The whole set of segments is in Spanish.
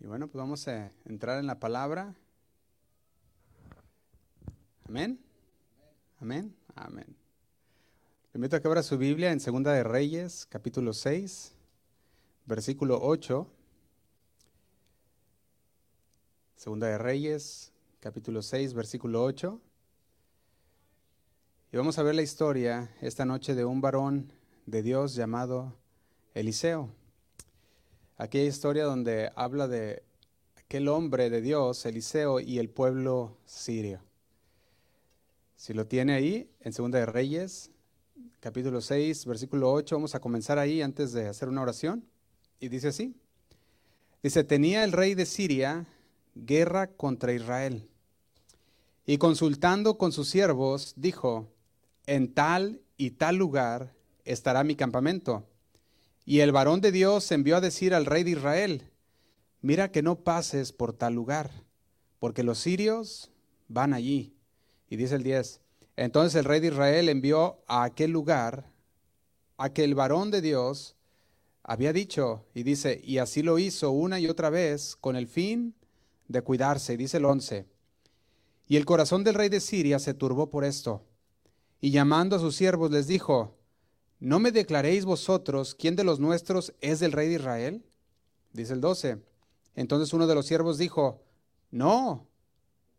Y bueno, pues vamos a entrar en la palabra. Amén. Amén. Amén. Le invito a que abra su Biblia en Segunda de Reyes, capítulo 6, versículo 8. Segunda de Reyes, capítulo 6, versículo 8. Y vamos a ver la historia esta noche de un varón de Dios llamado Eliseo. Aquella historia donde habla de aquel hombre de Dios, Eliseo, y el pueblo sirio. Si lo tiene ahí, en Segunda de Reyes, capítulo 6, versículo 8, vamos a comenzar ahí antes de hacer una oración. Y dice así. Dice, tenía el rey de Siria guerra contra Israel. Y consultando con sus siervos, dijo, en tal y tal lugar estará mi campamento. Y el varón de Dios envió a decir al rey de Israel, mira que no pases por tal lugar, porque los sirios van allí. Y dice el 10, entonces el rey de Israel envió a aquel lugar a que el varón de Dios había dicho, y dice, y así lo hizo una y otra vez con el fin de cuidarse. Y dice el 11, y el corazón del rey de Siria se turbó por esto, y llamando a sus siervos les dijo, ¿no me declaréis vosotros quién de los nuestros es el rey de Israel? Dice el 12. Entonces uno de los siervos dijo, no,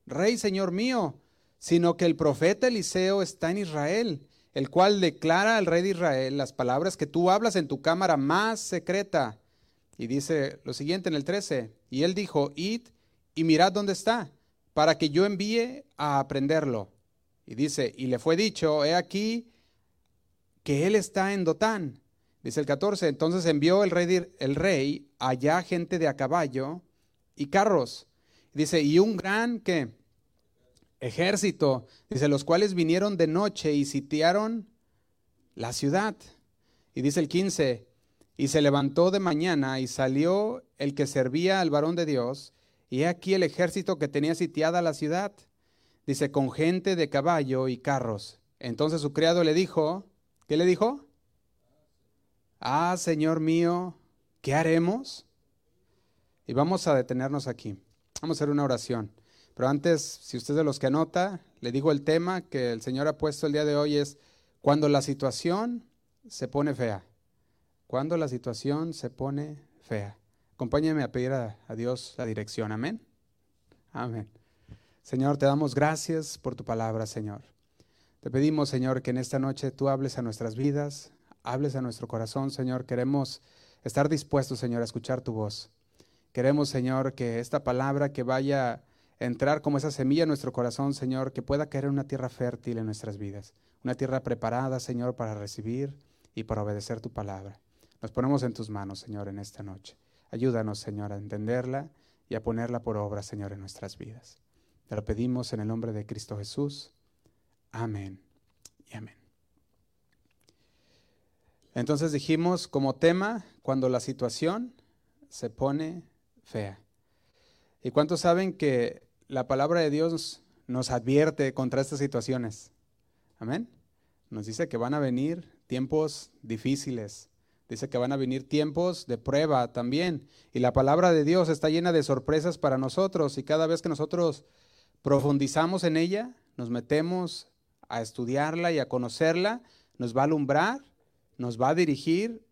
rey señor mío, sino que el profeta Eliseo está en Israel, el cual declara al rey de Israel las palabras que tú hablas en tu cámara más secreta. Y dice lo siguiente en el 13, y él dijo, id y mirad dónde está, para que yo envíe a aprenderlo. Y dice, y le fue dicho, he aquí que él está en Dotán. Dice el 14, entonces envió el rey, el rey allá gente de a caballo y carros. Dice, y un gran ¿qué? ejército, dice, los cuales vinieron de noche y sitiaron la ciudad. Y dice el 15, y se levantó de mañana y salió el que servía al varón de Dios, y he aquí el ejército que tenía sitiada la ciudad. Dice, con gente de caballo y carros. Entonces su criado le dijo, ¿qué le dijo? Ah, Señor mío, ¿qué haremos? Y vamos a detenernos aquí. Vamos a hacer una oración. Pero antes, si usted es de los que anota, le digo el tema que el Señor ha puesto el día de hoy es cuando la situación se pone fea. Cuando la situación se pone fea. Acompáñeme a pedir a, a Dios la dirección. Amén. Amén. Señor, te damos gracias por tu palabra, Señor. Te pedimos, Señor, que en esta noche tú hables a nuestras vidas, hables a nuestro corazón, Señor. Queremos estar dispuestos, Señor, a escuchar tu voz. Queremos, Señor, que esta palabra que vaya a entrar como esa semilla en nuestro corazón, Señor, que pueda caer en una tierra fértil en nuestras vidas. Una tierra preparada, Señor, para recibir y para obedecer tu palabra. Nos ponemos en tus manos, Señor, en esta noche. Ayúdanos, Señor, a entenderla y a ponerla por obra, Señor, en nuestras vidas. Te lo pedimos en el nombre de Cristo Jesús. Amén y amén. Entonces dijimos como tema cuando la situación se pone fea. ¿Y cuántos saben que la palabra de Dios nos advierte contra estas situaciones? Amén. Nos dice que van a venir tiempos difíciles. Dice que van a venir tiempos de prueba también. Y la palabra de Dios está llena de sorpresas para nosotros. Y cada vez que nosotros profundizamos en ella, nos metemos a estudiarla y a conocerla, nos va a alumbrar, nos va a dirigir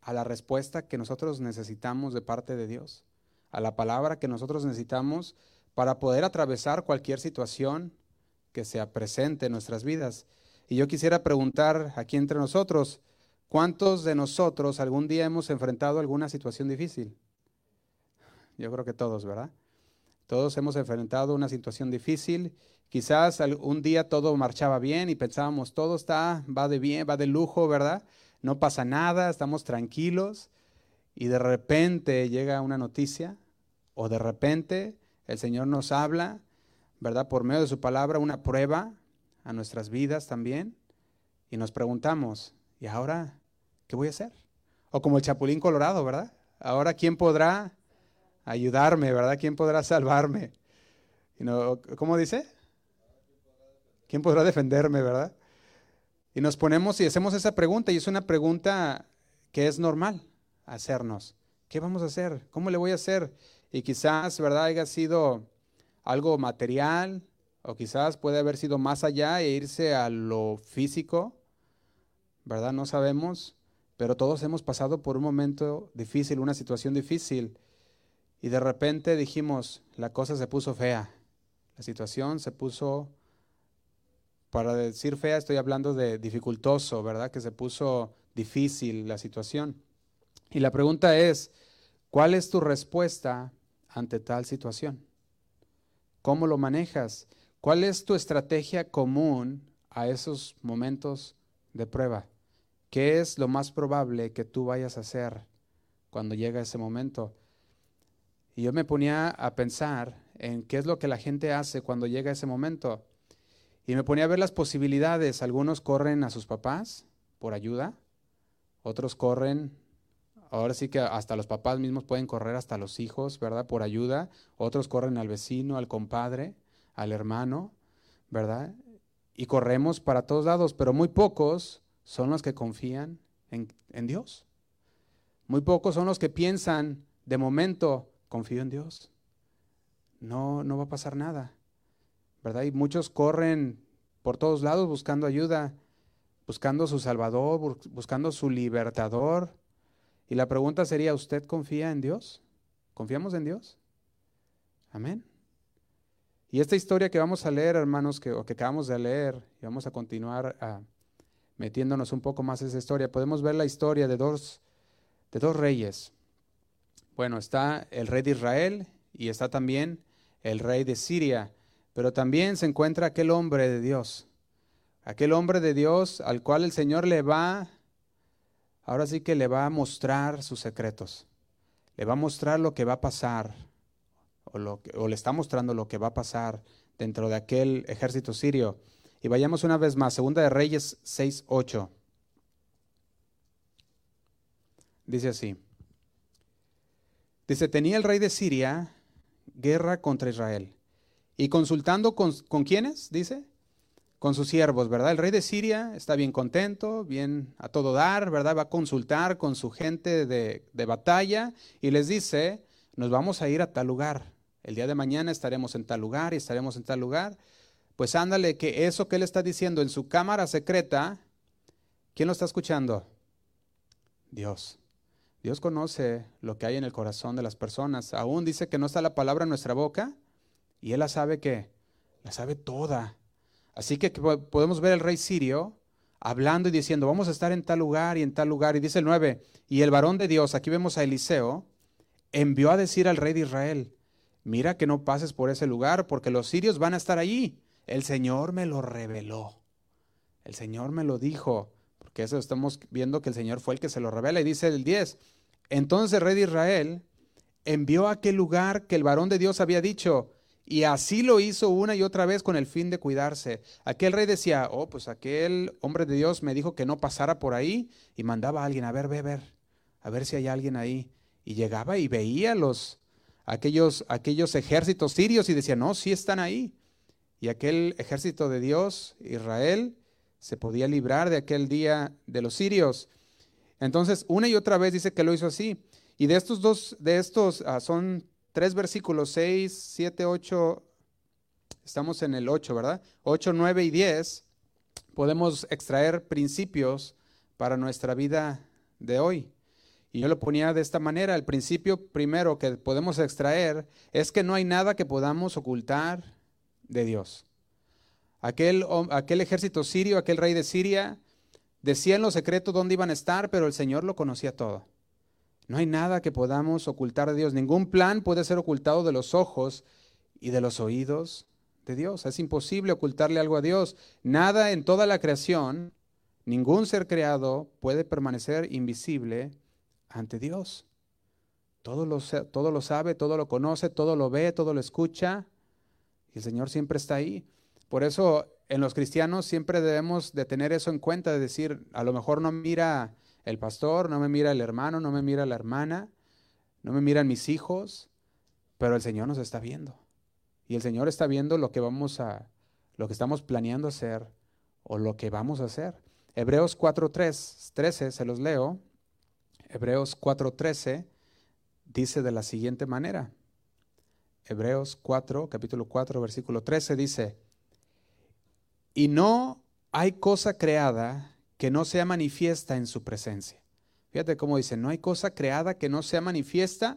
a la respuesta que nosotros necesitamos de parte de Dios, a la palabra que nosotros necesitamos para poder atravesar cualquier situación que sea presente en nuestras vidas. Y yo quisiera preguntar aquí entre nosotros, ¿cuántos de nosotros algún día hemos enfrentado alguna situación difícil? Yo creo que todos, ¿verdad? Todos hemos enfrentado una situación difícil. Quizás un día todo marchaba bien y pensábamos, todo está, va de bien, va de lujo, ¿verdad? No pasa nada, estamos tranquilos. Y de repente llega una noticia o de repente el Señor nos habla, ¿verdad? Por medio de su palabra, una prueba a nuestras vidas también. Y nos preguntamos, ¿y ahora qué voy a hacer? O como el Chapulín Colorado, ¿verdad? Ahora, ¿quién podrá ayudarme, ¿verdad? ¿Quién podrá salvarme? Y ¿Cómo dice? ¿Quién podrá defenderme, verdad? Y nos ponemos y hacemos esa pregunta, y es una pregunta que es normal hacernos. ¿Qué vamos a hacer? ¿Cómo le voy a hacer? y quizás, ¿verdad?, haya sido algo material o quizás puede haber sido más allá e irse a lo físico, ¿verdad? No sabemos, pero todos hemos pasado por un momento difícil, una situación difícil y de repente dijimos, la cosa se puso fea, la situación se puso, para decir fea estoy hablando de dificultoso, ¿verdad? Que se puso difícil la situación. Y la pregunta es, ¿cuál es tu respuesta ante tal situación? ¿Cómo lo manejas? ¿Cuál es tu estrategia común a esos momentos de prueba? ¿Qué es lo más probable que tú vayas a hacer cuando llega ese momento? Y yo me ponía a pensar en qué es lo que la gente hace cuando llega ese momento. Y me ponía a ver las posibilidades. Algunos corren a sus papás por ayuda, otros corren Ahora sí que hasta los papás mismos pueden correr hasta los hijos, ¿verdad? Por ayuda. Otros corren al vecino, al compadre, al hermano, ¿verdad? Y corremos para todos lados, pero muy pocos son los que confían en, en Dios. Muy pocos son los que piensan, de momento, confío en Dios. No, no va a pasar nada, ¿verdad? Y muchos corren por todos lados buscando ayuda, buscando su Salvador, buscando su libertador, y la pregunta sería, ¿usted confía en Dios? ¿Confiamos en Dios? Amén. Y esta historia que vamos a leer, hermanos, que, o que acabamos de leer, y vamos a continuar ah, metiéndonos un poco más en esa historia, podemos ver la historia de dos, de dos reyes. Bueno, está el rey de Israel y está también el rey de Siria, pero también se encuentra aquel hombre de Dios, aquel hombre de Dios al cual el Señor le va ahora sí que le va a mostrar sus secretos. Le va a mostrar lo que va a pasar, o, lo o le está mostrando lo que va a pasar dentro de aquel ejército sirio. Y vayamos una vez más, Segunda de Reyes 6, 8. Dice así. Dice, tenía el rey de Siria guerra contra Israel. Y consultando con, con quiénes, dice, con sus siervos, ¿verdad? El rey de Siria está bien contento, bien a todo dar, ¿verdad? Va a consultar con su gente de, de, batalla y les dice, nos vamos a ir a tal lugar. El día de mañana estaremos en tal lugar y estaremos en tal lugar. Pues ándale, que eso que él está diciendo en su cámara secreta, ¿quién lo está escuchando? Dios. Dios conoce lo que hay en el corazón de las personas. Aún dice que no está la palabra en nuestra boca y él la sabe que, la sabe toda. Así que podemos ver el rey sirio hablando y diciendo, vamos a estar en tal lugar y en tal lugar. Y dice el 9, y el varón de Dios, aquí vemos a Eliseo, envió a decir al rey de Israel, mira que no pases por ese lugar porque los sirios van a estar allí. El Señor me lo reveló. El Señor me lo dijo, porque eso estamos viendo que el Señor fue el que se lo revela. Y dice el 10, entonces el rey de Israel envió a aquel lugar que el varón de Dios había dicho, y así lo hizo una y otra vez con el fin de cuidarse. Aquel rey decía, oh, pues aquel hombre de Dios me dijo que no pasara por ahí y mandaba a alguien, a ver, ve, ver, a ver si hay alguien ahí. Y llegaba y veía los, aquellos, aquellos ejércitos sirios y decía, no, sí están ahí. Y aquel ejército de Dios, Israel, se podía librar de aquel día de los sirios. Entonces, una y otra vez dice que lo hizo así. Y de estos dos, de estos ah, son tres versículos, 6, 7, 8, estamos en el 8, ¿verdad? 8, 9 y 10, podemos extraer principios para nuestra vida de hoy. Y yo lo ponía de esta manera, el principio primero que podemos extraer es que no hay nada que podamos ocultar de Dios. Aquel, aquel ejército sirio, aquel rey de Siria, decía en lo secreto dónde iban a estar, pero el Señor lo conocía todo. No hay nada que podamos ocultar de Dios. Ningún plan puede ser ocultado de los ojos y de los oídos de Dios. Es imposible ocultarle algo a Dios. Nada en toda la creación, ningún ser creado puede permanecer invisible ante Dios. Todo lo, todo lo sabe, todo lo conoce, todo lo ve, todo lo escucha. Y el Señor siempre está ahí. Por eso en los cristianos siempre debemos de tener eso en cuenta, de decir, a lo mejor no mira el pastor, no me mira el hermano, no me mira la hermana, no me miran mis hijos, pero el Señor nos está viendo. Y el Señor está viendo lo que vamos a, lo que estamos planeando hacer o lo que vamos a hacer. Hebreos 4.3, 13, se los leo. Hebreos 4.13 dice de la siguiente manera. Hebreos 4, capítulo 4, versículo 13, dice, y no hay cosa creada que no sea manifiesta en su presencia. Fíjate cómo dice, no hay cosa creada que no sea manifiesta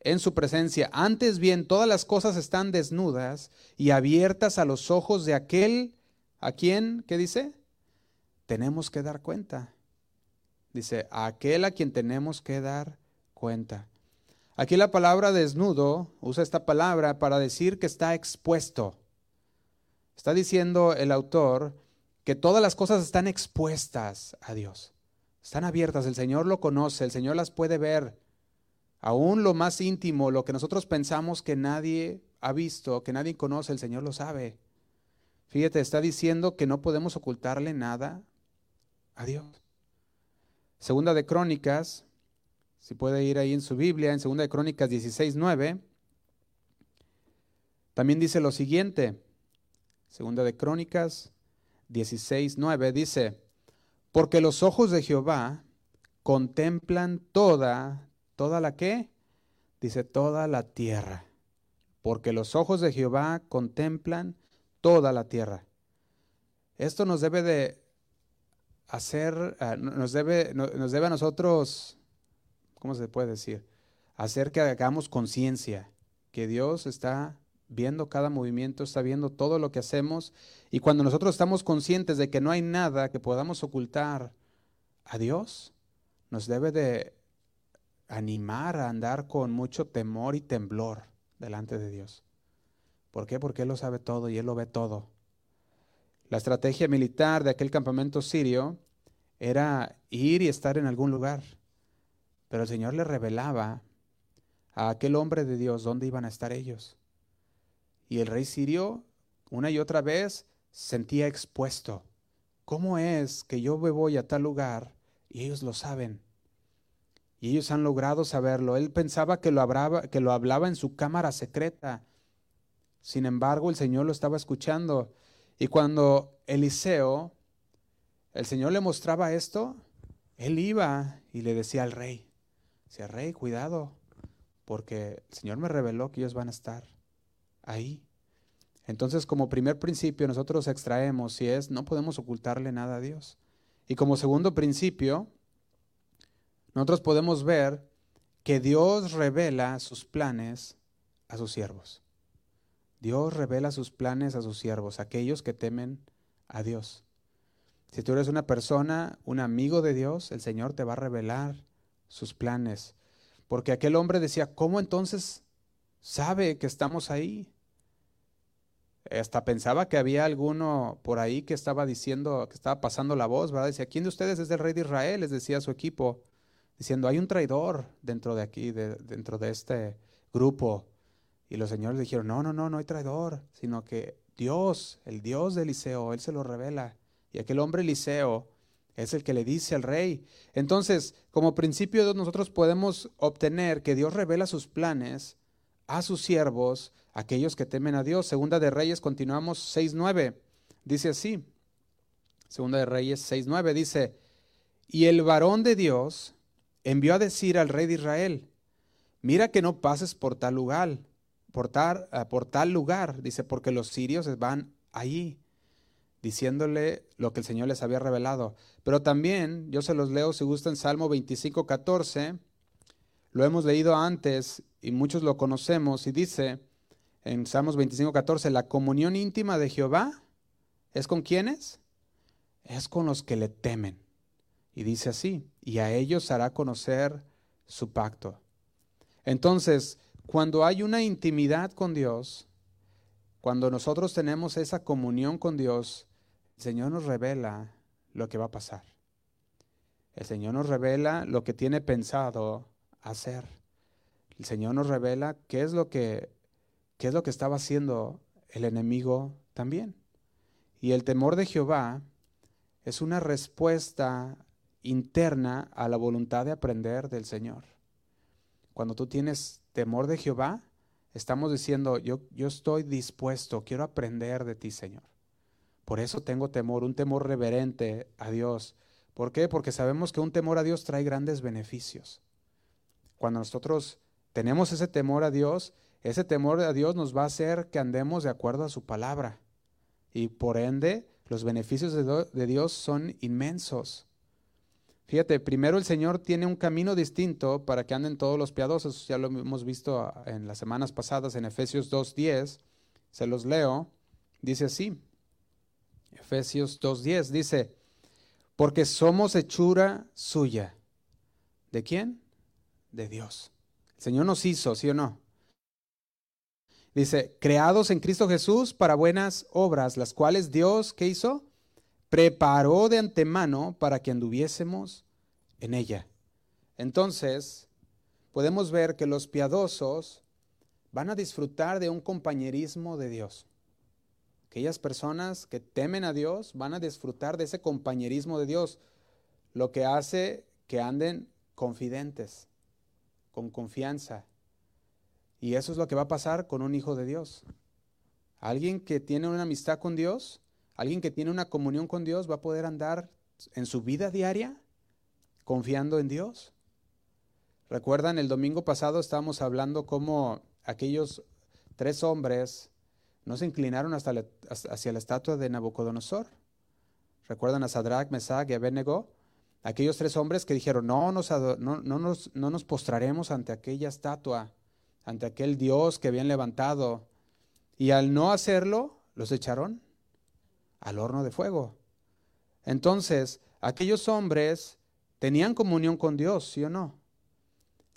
en su presencia. Antes bien, todas las cosas están desnudas y abiertas a los ojos de aquel a quien, ¿qué dice? Tenemos que dar cuenta. Dice, a aquel a quien tenemos que dar cuenta. Aquí la palabra desnudo usa esta palabra para decir que está expuesto. Está diciendo el autor que todas las cosas están expuestas a Dios. Están abiertas, el Señor lo conoce, el Señor las puede ver. Aún lo más íntimo, lo que nosotros pensamos que nadie ha visto, que nadie conoce, el Señor lo sabe. Fíjate, está diciendo que no podemos ocultarle nada a Dios. Segunda de Crónicas, si puede ir ahí en su Biblia, en Segunda de Crónicas 16, 9, también dice lo siguiente. Segunda de Crónicas 16, 9 dice, porque los ojos de Jehová contemplan toda, toda la que, dice toda la tierra, porque los ojos de Jehová contemplan toda la tierra. Esto nos debe de hacer, ah, nos debe, nos debe a nosotros ¿cómo se puede decir? Hacer que hagamos conciencia que Dios está viendo cada movimiento, está viendo todo lo que hacemos y cuando nosotros estamos conscientes de que no hay nada que podamos ocultar a Dios, nos debe de animar a andar con mucho temor y temblor delante de Dios. ¿Por qué? Porque Él lo sabe todo y Él lo ve todo. La estrategia militar de aquel campamento sirio era ir y estar en algún lugar. Pero el Señor le revelaba a aquel hombre de Dios dónde iban a estar ellos. Y el rey sirio, una y otra vez, sentía expuesto. ¿Cómo es que yo me voy a tal lugar y ellos lo saben? Y ellos han logrado saberlo. Él pensaba que lo, hablaba, que lo hablaba en su cámara secreta. Sin embargo, el Señor lo estaba escuchando. Y cuando Eliseo, el Señor le mostraba esto, él iba y le decía al rey, Dice, rey, cuidado, porque el Señor me reveló que ellos van a estar ahí. Entonces, como primer principio, nosotros extraemos si es, no podemos ocultarle nada a Dios. Y como segundo principio, nosotros podemos ver que Dios revela sus planes a sus siervos. Dios revela sus planes a sus siervos, aquellos que temen a Dios. Si tú eres una persona, un amigo de Dios, el Señor te va a revelar sus planes. Porque aquel hombre decía, ¿cómo entonces sabe que estamos ahí? Hasta pensaba que había alguno por ahí que estaba diciendo, que estaba pasando la voz, ¿verdad? Decía, ¿quién de ustedes es el rey de Israel? Les decía a su equipo, diciendo, hay un traidor dentro de aquí, dentro de este grupo. Y los señores dijeron, no, no, no, no hay traidor, sino que Dios, el Dios de Eliseo, Él se lo revela. Y aquel hombre Eliseo es el que le dice al rey. Entonces, como principio nosotros podemos obtener que Dios revela sus planes a sus siervos, aquellos que temen a Dios. Segunda de Reyes, continuamos 6.9. Dice así. Segunda de Reyes 6.9 dice, y el varón de Dios envió a decir al rey de Israel, mira que no pases por tal lugar, por tal, ah, tal lugar, dice, porque los sirios van allí diciéndole lo que el Señor les había revelado. Pero también, yo se los leo si gustan, Salmo 25, 14, lo hemos leído antes y muchos lo conocemos, y dice en Salmos 25, 14, la comunión íntima de Jehová es con quienes? Es con los que le temen. Y dice así, y a ellos hará conocer su pacto. Entonces, cuando hay una intimidad con Dios, cuando nosotros tenemos esa comunión con Dios, el Señor nos revela lo que va a pasar. El Señor nos revela lo que tiene pensado hacer. El Señor nos revela qué es lo que, qué es lo que estaba haciendo el enemigo también. Y el temor de Jehová es una respuesta interna a la voluntad de aprender del Señor. Cuando tú tienes temor de Jehová, estamos diciendo, yo, yo estoy dispuesto, quiero aprender de ti, Señor. Por eso tengo temor, un temor reverente a Dios. ¿Por qué? Porque sabemos que un temor a Dios trae grandes beneficios. Cuando nosotros tenemos ese temor a Dios, ese temor a Dios nos va a hacer que andemos de acuerdo a su palabra. Y por ende, los beneficios de, Dios son inmensos. Fíjate, primero el Señor tiene un camino distinto para que anden todos los piadosos. Ya lo hemos visto ah, en las semanas pasadas en Efesios 2.10. Se los leo. Dice así. Efesios 2.10 dice, porque somos hechura suya. ¿De quién? De Dios. El Señor nos hizo, ¿sí o no? Dice, creados en Cristo Jesús para buenas obras, las cuales Dios, ¿qué hizo? Preparó de antemano para que anduviésemos en ella. Entonces, podemos ver que los piadosos van a disfrutar de un compañerismo de Dios. Aquellas personas que temen a Dios van a disfrutar de ese compañerismo de Dios, lo que hace que anden confidentes, con confianza, y eso es lo que va a pasar con un hijo de Dios. Alguien que tiene una amistad con Dios, alguien que tiene una comunión con Dios, va a poder andar en su vida diaria confiando en Dios. Recuerdan, el domingo pasado estábamos hablando cómo aquellos tres hombres no se inclinaron hasta hacia la estatua de Nabucodonosor. ¿Recuerdan a Sadrach, Mesach y Abednego? Aquellos tres hombres que dijeron, no nos, no, nos, no nos postraremos ante aquella estatua ante aquel Dios que habían levantado. Y al no hacerlo, los echaron al horno de fuego. Entonces, aquellos hombres tenían comunión con Dios, ¿sí o no?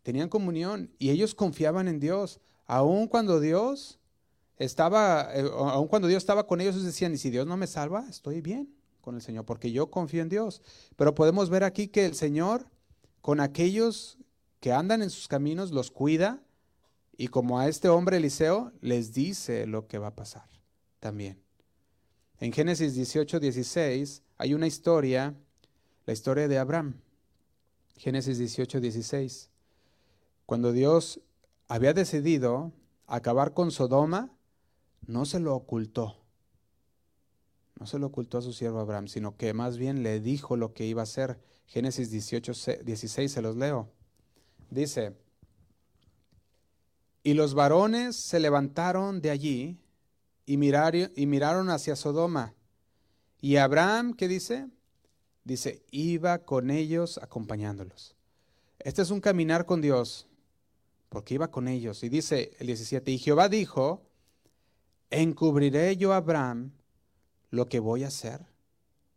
Tenían comunión y ellos confiaban en Dios. Aun cuando Dios estaba, eh, aun cuando Dios estaba con ellos, ellos decían, y si Dios no me salva, estoy bien con el Señor, porque yo confío en Dios. Pero podemos ver aquí que el Señor, con aquellos que andan en sus caminos, los cuida, y como a este hombre Eliseo les dice lo que va a pasar también. En Génesis 18, 16 hay una historia, la historia de Abraham. Génesis 18, 16. Cuando Dios había decidido acabar con Sodoma, no se lo ocultó. No se lo ocultó a su siervo Abraham, sino que más bien le dijo lo que iba a hacer. Génesis 18, 16 se los leo. Dice, y los varones se levantaron de allí y, miraron hacia Sodoma. Y Abraham, ¿qué dice? Dice, iba con ellos acompañándolos. Este es un caminar con Dios, porque iba con ellos. Y dice el 17, y Jehová dijo, encubriré yo a Abraham lo que voy a hacer.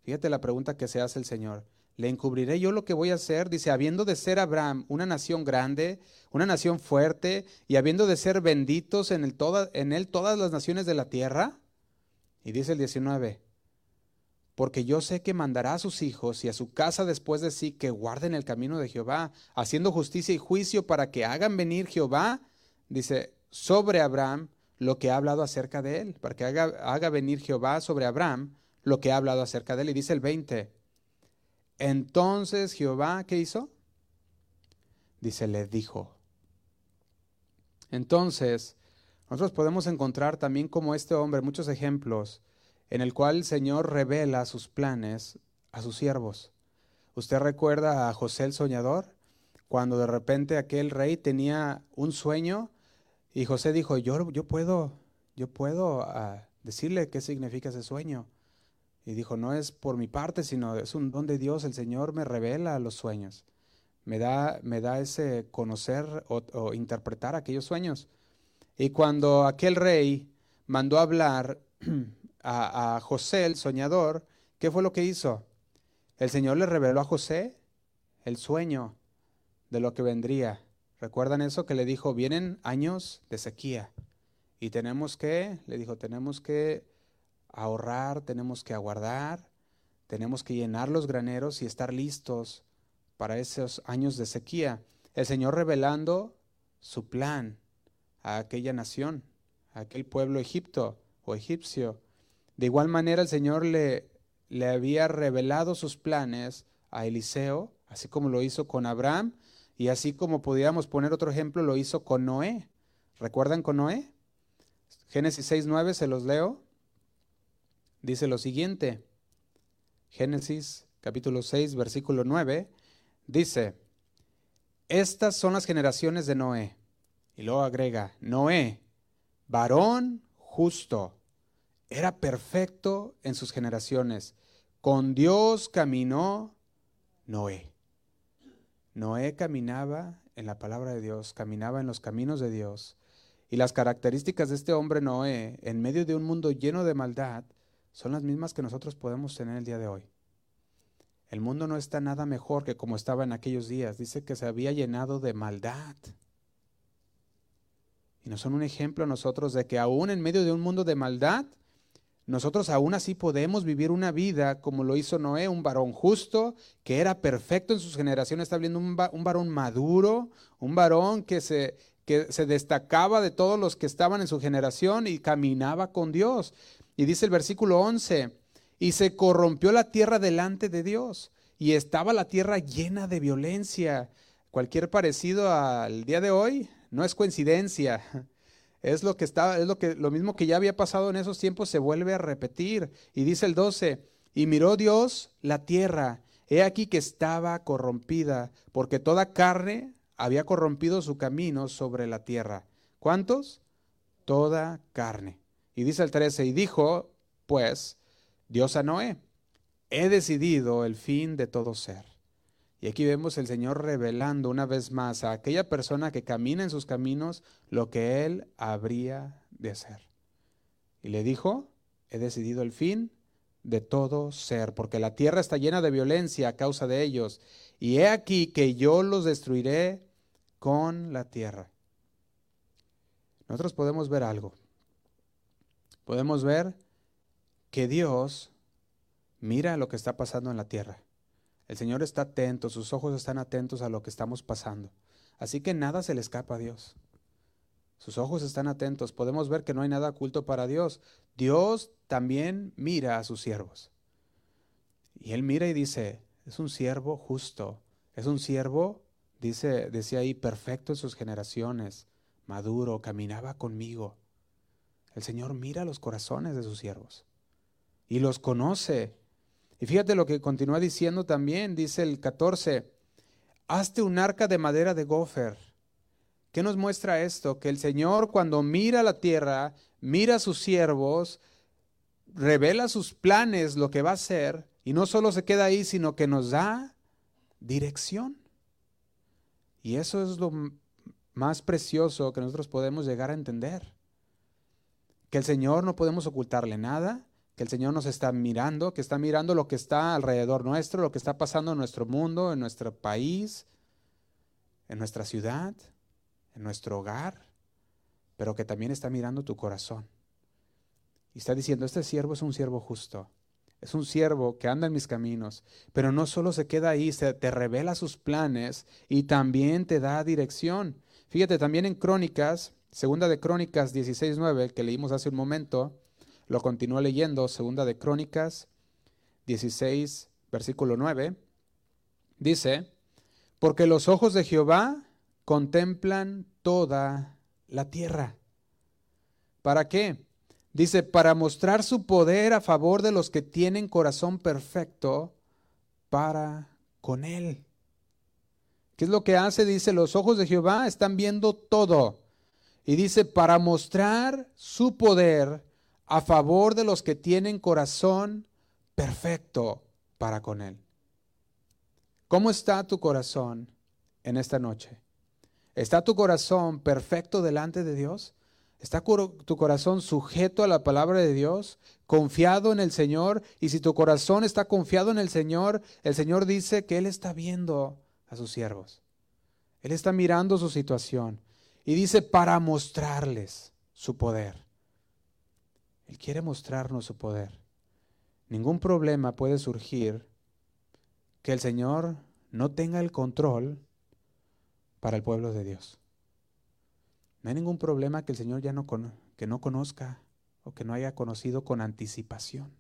Fíjate la pregunta que se hace el Señor le encubriré yo lo que voy a hacer, dice, habiendo de ser Abraham una nación grande, una nación fuerte, y habiendo de ser benditos en, el en él todas las naciones de la tierra. Y dice el 19, porque yo sé que mandará a sus hijos y a su casa después de sí que guarden el camino de Jehová, haciendo justicia y juicio para que hagan venir Jehová, dice, sobre Abraham lo que ha hablado acerca de él, para que haga, haga venir Jehová sobre Abraham lo que ha hablado acerca de él. Y dice el 20, entonces Jehová, ¿qué hizo? Dice, le dijo. Entonces, nosotros podemos encontrar también como este hombre muchos ejemplos en el cual el Señor revela sus planes a sus siervos. ¿Usted recuerda a José el soñador? Cuando de repente aquel rey tenía un sueño y José dijo, yo, yo puedo, yo puedo ah, decirle qué significa ese sueño. Y dijo, no es por mi parte, sino es un don de Dios. El Señor me revela los sueños. Me da, me da ese conocer o, interpretar aquellos sueños. Y cuando aquel rey mandó hablar a, a José, el soñador, ¿qué fue lo que hizo? El Señor le reveló a José el sueño de lo que vendría. ¿Recuerdan eso que le dijo? Vienen años de sequía y tenemos que, le dijo, tenemos que ahorrar, tenemos que aguardar, tenemos que llenar los graneros y estar listos para esos años de sequía. El Señor revelando su plan a aquella nación, a aquel pueblo egipto o egipcio. De igual manera el Señor le, le había revelado sus planes a Eliseo, así como lo hizo con Abraham y así como podríamos poner otro ejemplo, lo hizo con Noé. ¿Recuerdan con Noé? Génesis 6.9 se los leo dice lo siguiente. Génesis capítulo 6, versículo 9, dice, estas son las generaciones de Noé. Y luego agrega, Noé, varón justo, era perfecto en sus generaciones. Con Dios caminó Noé. Noé caminaba en la palabra de Dios, caminaba en los caminos de Dios. Y las características de este hombre Noé, en medio de un mundo lleno de maldad, son las mismas que nosotros podemos tener el día de hoy. El mundo no está nada mejor que como estaba en aquellos días. Dice que se había llenado de maldad. Y nos son un ejemplo a nosotros de que aún en medio de un mundo de maldad, nosotros aún así podemos vivir una vida como lo hizo Noé, un varón justo, que era perfecto en sus generaciones, está hablando un, un varón maduro, un varón que se, que se destacaba de todos los que estaban en su generación y caminaba con Dios. Y dice el versículo 11, y se corrompió la tierra delante de Dios, y estaba la tierra llena de violencia. Cualquier parecido al día de hoy no es coincidencia. Es lo que está, es lo que lo mismo que ya había pasado en esos tiempos se vuelve a repetir. Y dice el 12, y miró Dios la tierra, he aquí que estaba corrompida, porque toda carne había corrompido su camino sobre la tierra. ¿Cuántos? Toda carne. Y dice el 13, y dijo, pues, Dios a Noé, he decidido el fin de todo ser. Y aquí vemos el Señor revelando una vez más a aquella persona que camina en sus caminos lo que Él habría de hacer. Y le dijo, he decidido el fin de todo ser, porque la tierra está llena de violencia a causa de ellos. Y he aquí que yo los destruiré con la tierra. Nosotros podemos ver algo podemos ver que Dios mira lo que está pasando en la tierra. El Señor está atento, sus ojos están atentos a lo que estamos pasando. Así que nada se le escapa a Dios. Sus ojos están atentos. Podemos ver que no hay nada oculto para Dios. Dios también mira a sus siervos. Y Él mira y dice, es un siervo justo. Es un siervo, dice, decía ahí, perfecto en sus generaciones, maduro, caminaba conmigo. El Señor mira los corazones de sus siervos y los conoce. Y fíjate lo que continúa diciendo también, dice el 14, hazte un arca de madera de gofer. ¿Qué nos muestra esto? Que el Señor cuando mira la tierra, mira a sus siervos, revela sus planes, lo que va a hacer, y no solo se queda ahí, sino que nos da dirección. Y eso es lo más precioso que nosotros podemos llegar a entender que el Señor no podemos ocultarle nada, que el Señor nos está mirando, que está mirando lo que está alrededor nuestro, lo que está pasando en nuestro mundo, en nuestro país, en nuestra ciudad, en nuestro hogar, pero que también está mirando tu corazón. Y está diciendo, este siervo es un siervo justo, es un siervo que anda en mis caminos, pero no solo se queda ahí, se te revela sus planes y también te da dirección. Fíjate, también en Crónicas Segunda de Crónicas 16.9, que leímos hace un momento, lo continúo leyendo, Segunda de Crónicas 16, versículo 9, dice, porque los ojos de Jehová contemplan toda la tierra. ¿Para qué? Dice, para mostrar su poder a favor de los que tienen corazón perfecto para con él. ¿Qué es lo que hace? Dice, los ojos de Jehová están viendo todo. Y dice, para mostrar su poder a favor de los que tienen corazón perfecto para con Él. ¿Cómo está tu corazón en esta noche? ¿Está tu corazón perfecto delante de Dios? ¿Está tu corazón sujeto a la palabra de Dios? ¿Confiado en el Señor? Y si tu corazón está confiado en el Señor, el Señor dice que Él está viendo a sus siervos. Él está mirando su situación. Y dice, para mostrarles su poder. Él quiere mostrarnos su poder. Ningún problema puede surgir que el Señor no tenga el control para el pueblo de Dios. No hay ningún problema que el Señor ya no, que no conozca o que no haya conocido con anticipación.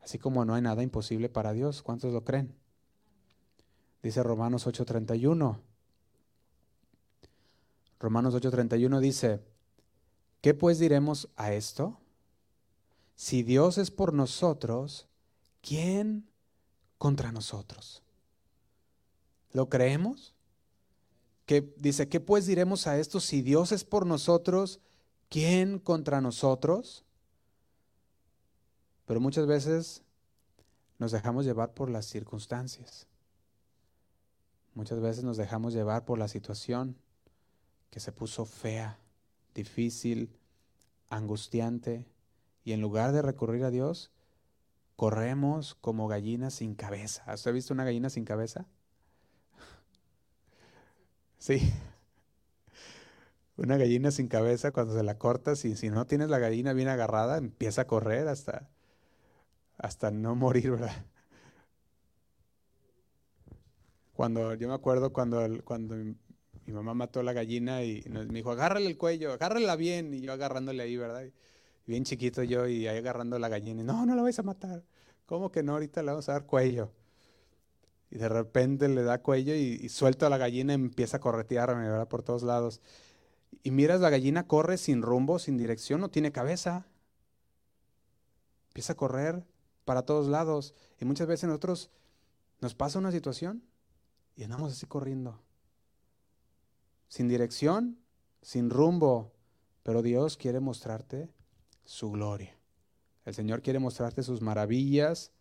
Así como no hay nada imposible para Dios. ¿Cuántos lo creen? Dice Romanos 8:31. Romanos 8:31 dice, ¿qué pues diremos a esto? Si Dios es por nosotros, ¿quién contra nosotros? ¿Lo creemos? que dice, ¿qué pues diremos a esto? Si Dios es por nosotros, ¿quién contra nosotros? Pero muchas veces nos dejamos llevar por las circunstancias. Muchas veces nos dejamos llevar por la situación que se puso fea, difícil, angustiante, y en lugar de recurrir a Dios, corremos como gallinas sin cabeza. ¿Has visto una gallina sin cabeza? Sí. Una gallina sin cabeza, cuando se la cortas y si no tienes la gallina bien agarrada, empieza a correr hasta, hasta no morir, ¿verdad? Cuando, yo me acuerdo cuando, cuando mi mamá mató a la gallina y me dijo, agárrale el cuello, agárrala bien, y yo agarrándole ahí, ¿verdad? bien chiquito yo y ahí agarrando la gallina, y no, no la vais a matar. ¿Cómo que no? Ahorita le vamos a dar cuello. Y de repente le da cuello y, suelto a la gallina y empieza a corretearme, ¿verdad? Por todos lados. Y miras, la gallina corre sin rumbo, sin dirección, no tiene cabeza. Empieza a correr para todos lados. Y muchas veces nosotros nos pasa una situación y andamos así corriendo. Sin dirección, sin rumbo. Pero Dios quiere mostrarte su gloria. El Señor quiere mostrarte sus maravillas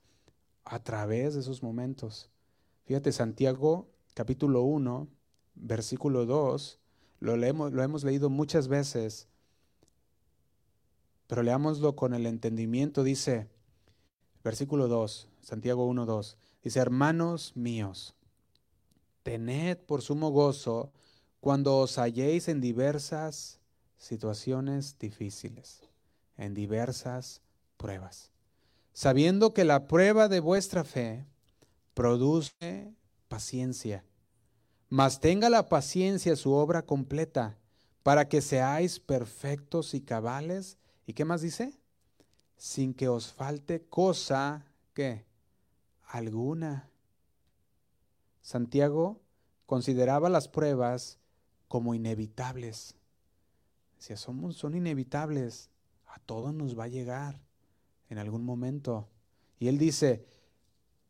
a través de esos momentos. Fíjate, Santiago capítulo 1, versículo 2, lo, leemos, lo hemos leído muchas veces, pero leámoslo con el entendimiento. Dice, versículo 2, Santiago 1, 2, dice, hermanos míos, tened por sumo gozo cuando os halléis en diversas situaciones difíciles, en diversas pruebas, sabiendo que la prueba de vuestra fe, produce paciencia. Mas tenga la paciencia su obra completa, para que seáis perfectos y cabales. ¿Y qué más dice? Sin que os falte cosa que alguna. Santiago consideraba las pruebas como inevitables. Decía, somos, son inevitables. A todos nos va a llegar en algún momento. Y él dice,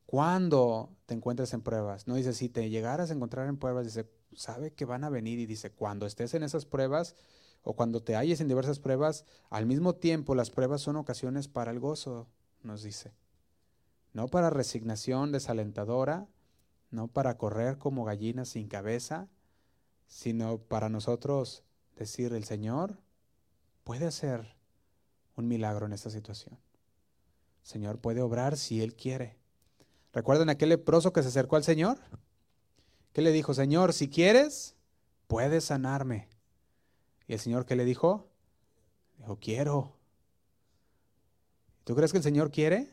cuando te encuentres en pruebas. No dice, si te llegaras a encontrar en pruebas, dice, sabe que van a venir y dice, cuando estés en esas pruebas o cuando te halles en diversas pruebas, al mismo tiempo las pruebas son ocasiones para el gozo, nos dice. No para resignación desalentadora, no para correr como gallinas sin cabeza, sino para nosotros decir, el Señor puede hacer un milagro en esta situación. El Señor puede obrar si Él quiere. ¿Recuerdan aquel leproso que se acercó al Señor? ¿Qué le dijo? Señor, si quieres, puedes sanarme. ¿Y el Señor qué le dijo? Dijo, quiero. ¿Tú crees que el Señor quiere?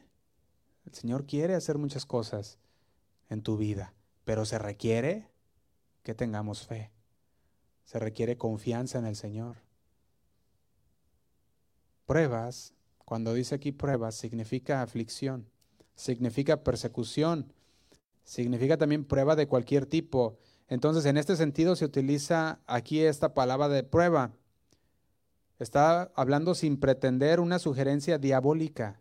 El Señor quiere hacer muchas cosas en tu vida, pero se requiere que tengamos fe. Se requiere confianza en el Señor. Pruebas, cuando dice aquí pruebas, significa aflicción significa persecución, significa también prueba de cualquier tipo. Entonces, en este sentido se utiliza aquí esta palabra de prueba. Está hablando sin pretender una sugerencia diabólica.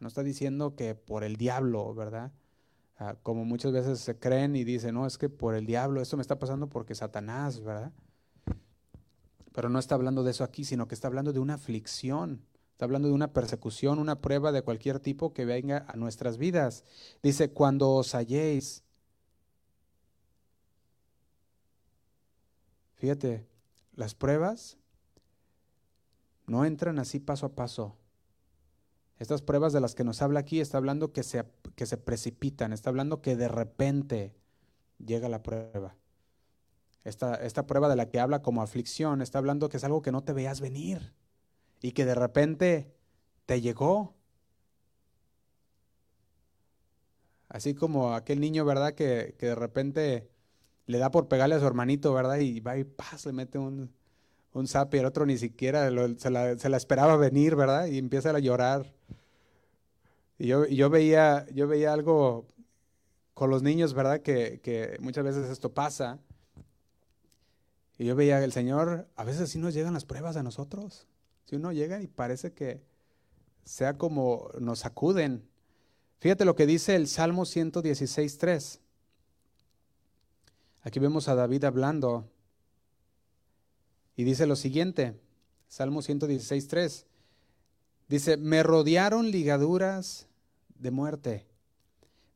No está diciendo que por el diablo, ¿verdad? Ah, como muchas veces se creen y dicen, no, es que por el diablo, esto me está pasando porque Satanás, ¿verdad? Pero no está hablando de eso aquí, sino que está hablando de una aflicción. Está hablando de una persecución, una prueba de cualquier tipo que venga a nuestras vidas. Dice, cuando os halléis. Fíjate, las pruebas no entran así paso a paso. Estas pruebas de las que nos habla aquí está hablando que se, que se precipitan, está hablando que de repente llega la prueba. Esta, esta prueba de la que habla como aflicción está hablando que es algo que no te veas venir y que de repente te llegó. Así como aquel niño, ¿verdad? Que, de repente le da por pegarle a su hermanito, ¿verdad? Y va y paz, le mete un, un zap y el otro ni siquiera se, la, esperaba venir, ¿verdad? Y empieza a llorar. Y yo, yo, veía, yo veía algo con los niños, ¿verdad? Que, que muchas veces esto pasa. Y yo veía el Señor, a veces sí nos llegan las pruebas a nosotros. Si uno llega y parece que sea como nos acuden. Fíjate lo que dice el Salmo 116.3. Aquí vemos a David hablando Y dice lo siguiente, Salmo 116, 3. Dice, me rodearon ligaduras de muerte.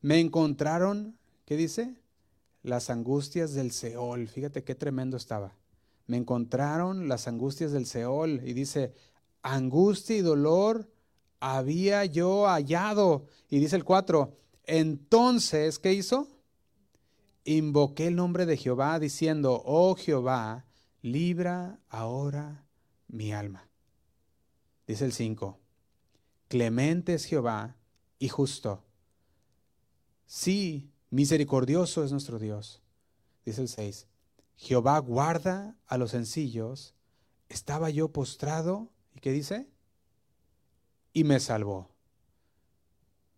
Me encontraron, ¿qué dice? Las angustias del Seol. Fíjate qué tremendo estaba. Me encontraron las angustias del Seol. Y dice, angustia y dolor había yo hallado. Y dice el 4, entonces, ¿qué hizo? Invoqué el nombre de Jehová diciendo, oh Jehová, libra ahora mi alma. Dice el 5, clemente es Jehová y justo. Sí, misericordioso es nuestro Dios. Dice el 6, Jehová guarda a los sencillos. Estaba yo postrado, ¿y qué dice? Y me salvó.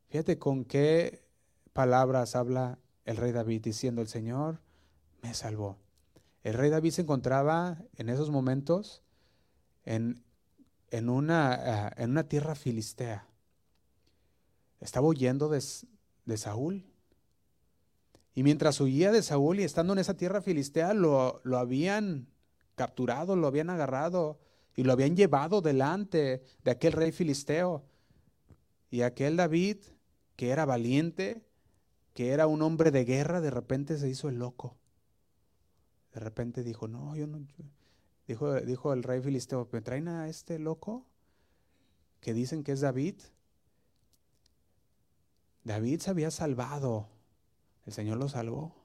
Fíjate con qué palabras habla el rey David diciendo, el Señor me salvó. El rey David se encontraba en esos momentos en, en, una, eh, en una, tierra filistea. Estaba huyendo de, de, Saúl. Y mientras huía de Saúl y estando en esa tierra filistea, lo, lo habían capturado, lo habían agarrado y lo habían llevado delante de aquel rey filisteo. Y aquel David, que era valiente, que era un hombre de guerra, de repente se hizo el loco. De repente dijo, no, yo no... Dijo, dijo el rey filisteo, ¿me traen a este loco que dicen que es David? David se había salvado. El Señor lo salvó.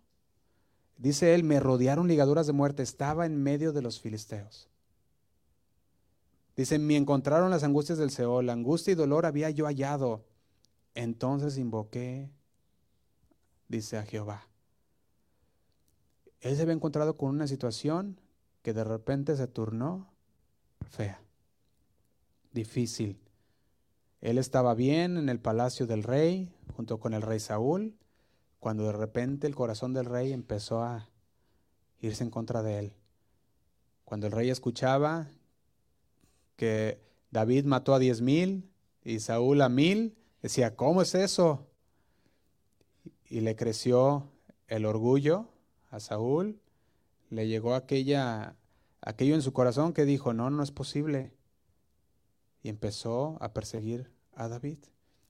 Dice él, me rodearon ligaduras de muerte. Estaba en medio de los filisteos. Dice, me encontraron las angustias del Seol. Angustia y dolor había yo hallado. Entonces invoqué dice a Jehová. Él se había encontrado con una situación que de repente se turnó fea, difícil. Él estaba bien en el palacio del rey, junto con el rey Saúl, cuando de repente el corazón del rey empezó a irse en contra de él. Cuando el rey escuchaba que David mató a diez mil y Saúl a mil, decía, ¿cómo es eso? y le creció el orgullo a Saúl, le llegó aquella, aquello en su corazón que dijo, no, no es posible. Y empezó a perseguir a David.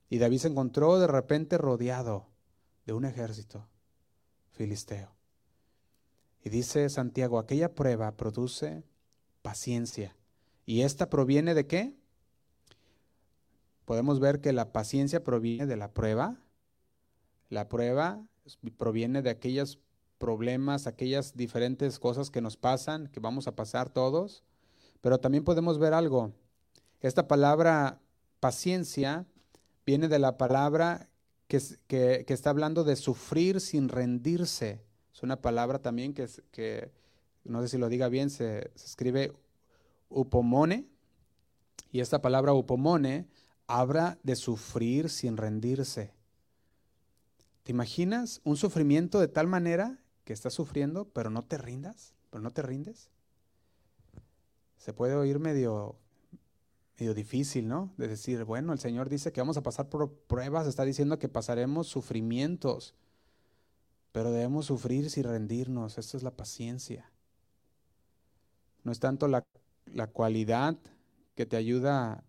Y David se encontró de repente rodeado de un ejército filisteo. Y dice Santiago, aquella prueba produce paciencia. ¿Y esta proviene de qué? Podemos ver que la paciencia proviene de la prueba, la prueba proviene de aquellos problemas, aquellas diferentes cosas que nos pasan, que vamos a pasar todos, pero también podemos ver algo. Esta palabra paciencia viene de la palabra que, que, está hablando de sufrir sin rendirse. Es una palabra también que, que no sé si lo diga bien, se, se escribe upomone. Y esta palabra upomone habla de sufrir sin rendirse. ¿Te imaginas un sufrimiento de tal manera que estás sufriendo, pero no te rindas, pero no te rindes? Se puede oír medio, medio difícil, ¿no? De decir, bueno, el Señor dice que vamos a pasar por pruebas, está diciendo que pasaremos sufrimientos, pero debemos sufrir sin rendirnos. Esto es la paciencia. No es tanto la, la cualidad que te ayuda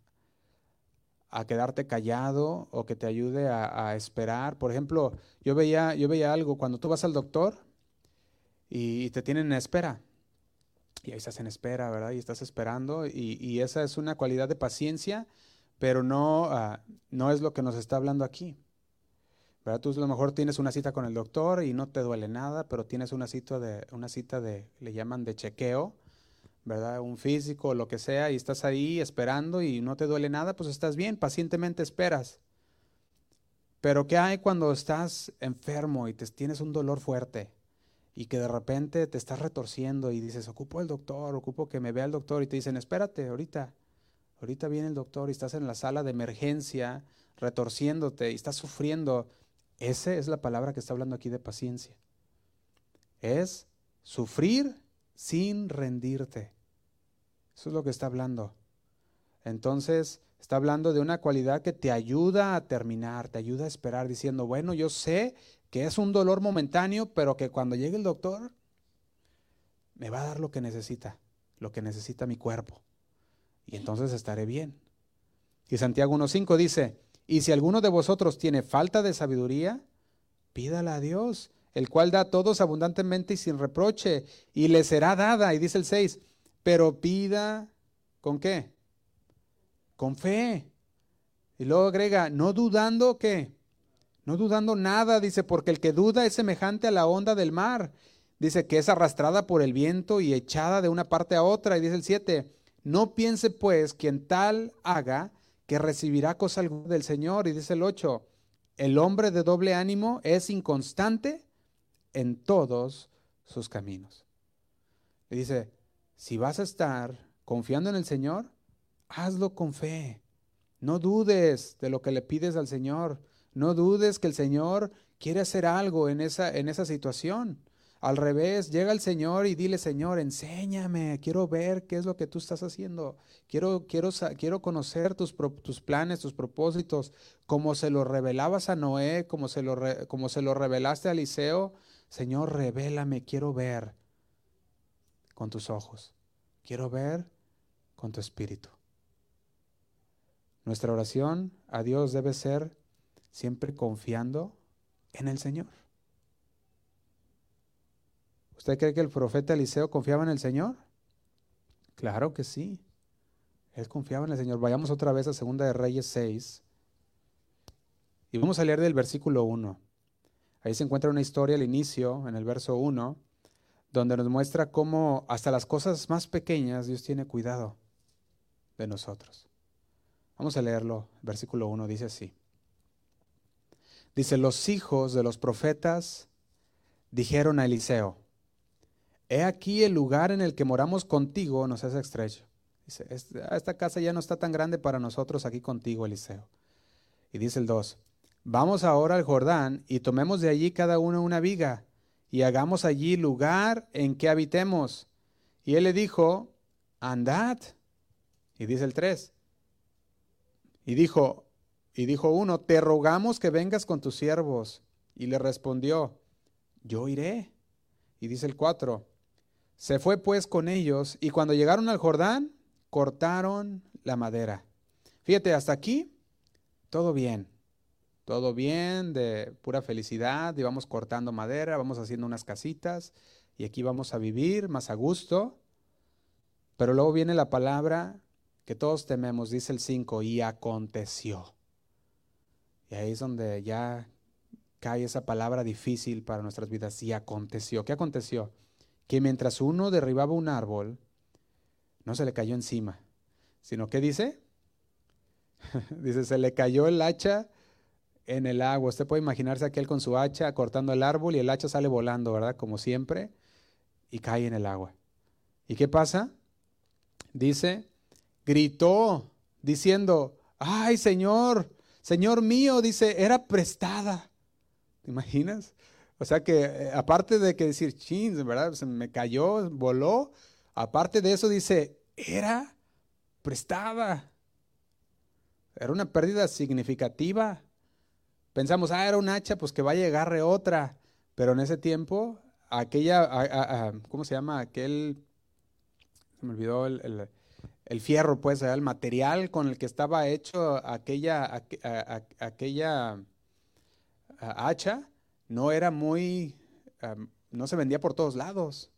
a quedarte callado o que te ayude a, esperar. Por ejemplo, yo veía, yo veía algo, cuando tú vas al doctor y, te tienen en espera, y ahí estás en espera, ¿verdad? Y estás esperando, y, esa es una cualidad de paciencia, pero no, ah, no es lo que nos está hablando aquí. ¿verdad? Tú a lo mejor tienes una cita con el doctor y no te duele nada, pero tienes una cita de, una cita de, le llaman de chequeo, ¿verdad? Un físico o lo que sea, y estás ahí esperando y no te duele nada, pues estás bien, pacientemente esperas. Pero ¿qué hay cuando estás enfermo y te, tienes un dolor fuerte y que de repente te estás retorciendo y dices, ocupo el doctor, ocupo que me vea el doctor y te dicen, espérate, ahorita, ahorita viene el doctor y estás en la sala de emergencia retorciéndote y estás sufriendo? Esa es la palabra que está hablando aquí de paciencia. Es sufrir sin rendirte. Eso es lo que está hablando. Entonces, está hablando de una cualidad que te ayuda a terminar, te ayuda a esperar, diciendo, bueno, yo sé que es un dolor momentáneo, pero que cuando llegue el doctor me va a dar lo que necesita, lo que necesita mi cuerpo. Y entonces estaré bien. Y Santiago 1.5 dice, y si alguno de vosotros tiene falta de sabiduría, pídala a Dios, el cual da a todos abundantemente y sin reproche, y le será dada. Y dice el 6, pero pida con qué? Con fe. Y luego agrega, no dudando qué? No dudando nada, dice, porque el que duda es semejante a la onda del mar. Dice que es arrastrada por el viento y echada de una parte a otra. Y dice el 7, no piense pues quien tal haga que recibirá cosa alguna del Señor. Y dice el 8, el hombre de doble ánimo es inconstante en todos sus caminos. Y dice, si vas a estar confiando en el Señor, hazlo con fe. No dudes de lo que le pides al Señor. No dudes que el Señor quiere hacer algo en esa, en esa situación. Al revés, llega el Señor y dile, Señor, enséñame, quiero ver qué es lo que tú estás haciendo. Quiero, quiero, quiero conocer tus, tus planes, tus propósitos, como se lo revelabas a Noé, como se lo, como se lo revelaste a Eliseo. Señor, revélame, quiero ver con tus ojos. Quiero ver con tu espíritu. Nuestra oración a Dios debe ser siempre confiando en el Señor. ¿Usted cree que el profeta Eliseo confiaba en el Señor? Claro que sí. Él confiaba en el Señor. Vayamos otra vez a Segunda de Reyes 6. Y vamos a leer del versículo 1. Ahí se encuentra una historia al inicio, en el verso 1, donde nos muestra cómo hasta las cosas más pequeñas Dios tiene cuidado de nosotros. Vamos a leerlo. Versículo 1 dice así. Dice, los hijos de los profetas dijeron a Eliseo, he aquí el lugar en el que moramos contigo nos es estrecho. Dice, esta casa ya no está tan grande para nosotros aquí contigo, Eliseo. Y dice el 2, vamos ahora al Jordán y tomemos de allí cada uno una viga y hagamos allí lugar en que habitemos. Y él le dijo, andad. Y dice el 3, y dijo, y dijo uno, te rogamos que vengas con tus siervos. Y le respondió, yo iré. Y dice el 4, se fue pues con ellos y cuando llegaron al Jordán, cortaron la madera. Fíjate, hasta aquí, todo bien. Todo bien, de pura felicidad, y vamos cortando madera, vamos haciendo unas casitas y aquí vamos a vivir más a gusto. Pero luego viene la palabra que todos tememos, dice el 5, y aconteció. Y ahí es donde ya cae esa palabra difícil para nuestras vidas, y aconteció. ¿Qué aconteció? que mientras uno derribaba un árbol, no se le cayó encima, sino que dice, dice, se le cayó el hacha en el agua. Usted puede imaginarse aquel con su hacha cortando el árbol y el hacha sale volando, ¿verdad? Como siempre, y cae en el agua. ¿Y qué pasa? Dice, gritó diciendo, ay Señor, Señor mío, dice, era prestada. ¿Te imaginas? O sea que eh, aparte de que decir, chins, ¿verdad? Se me cayó, voló. Aparte de eso dice, era prestada. Era una pérdida significativa. Pensamos, ah, era un hacha, pues que va a llegar otra. Pero en ese tiempo, aquella, ¿cómo se llama? Aquel, se me olvidó el, fierro, pues, el material con el que estaba hecho aquella, aquella hacha no era muy, no se vendía por todos lados.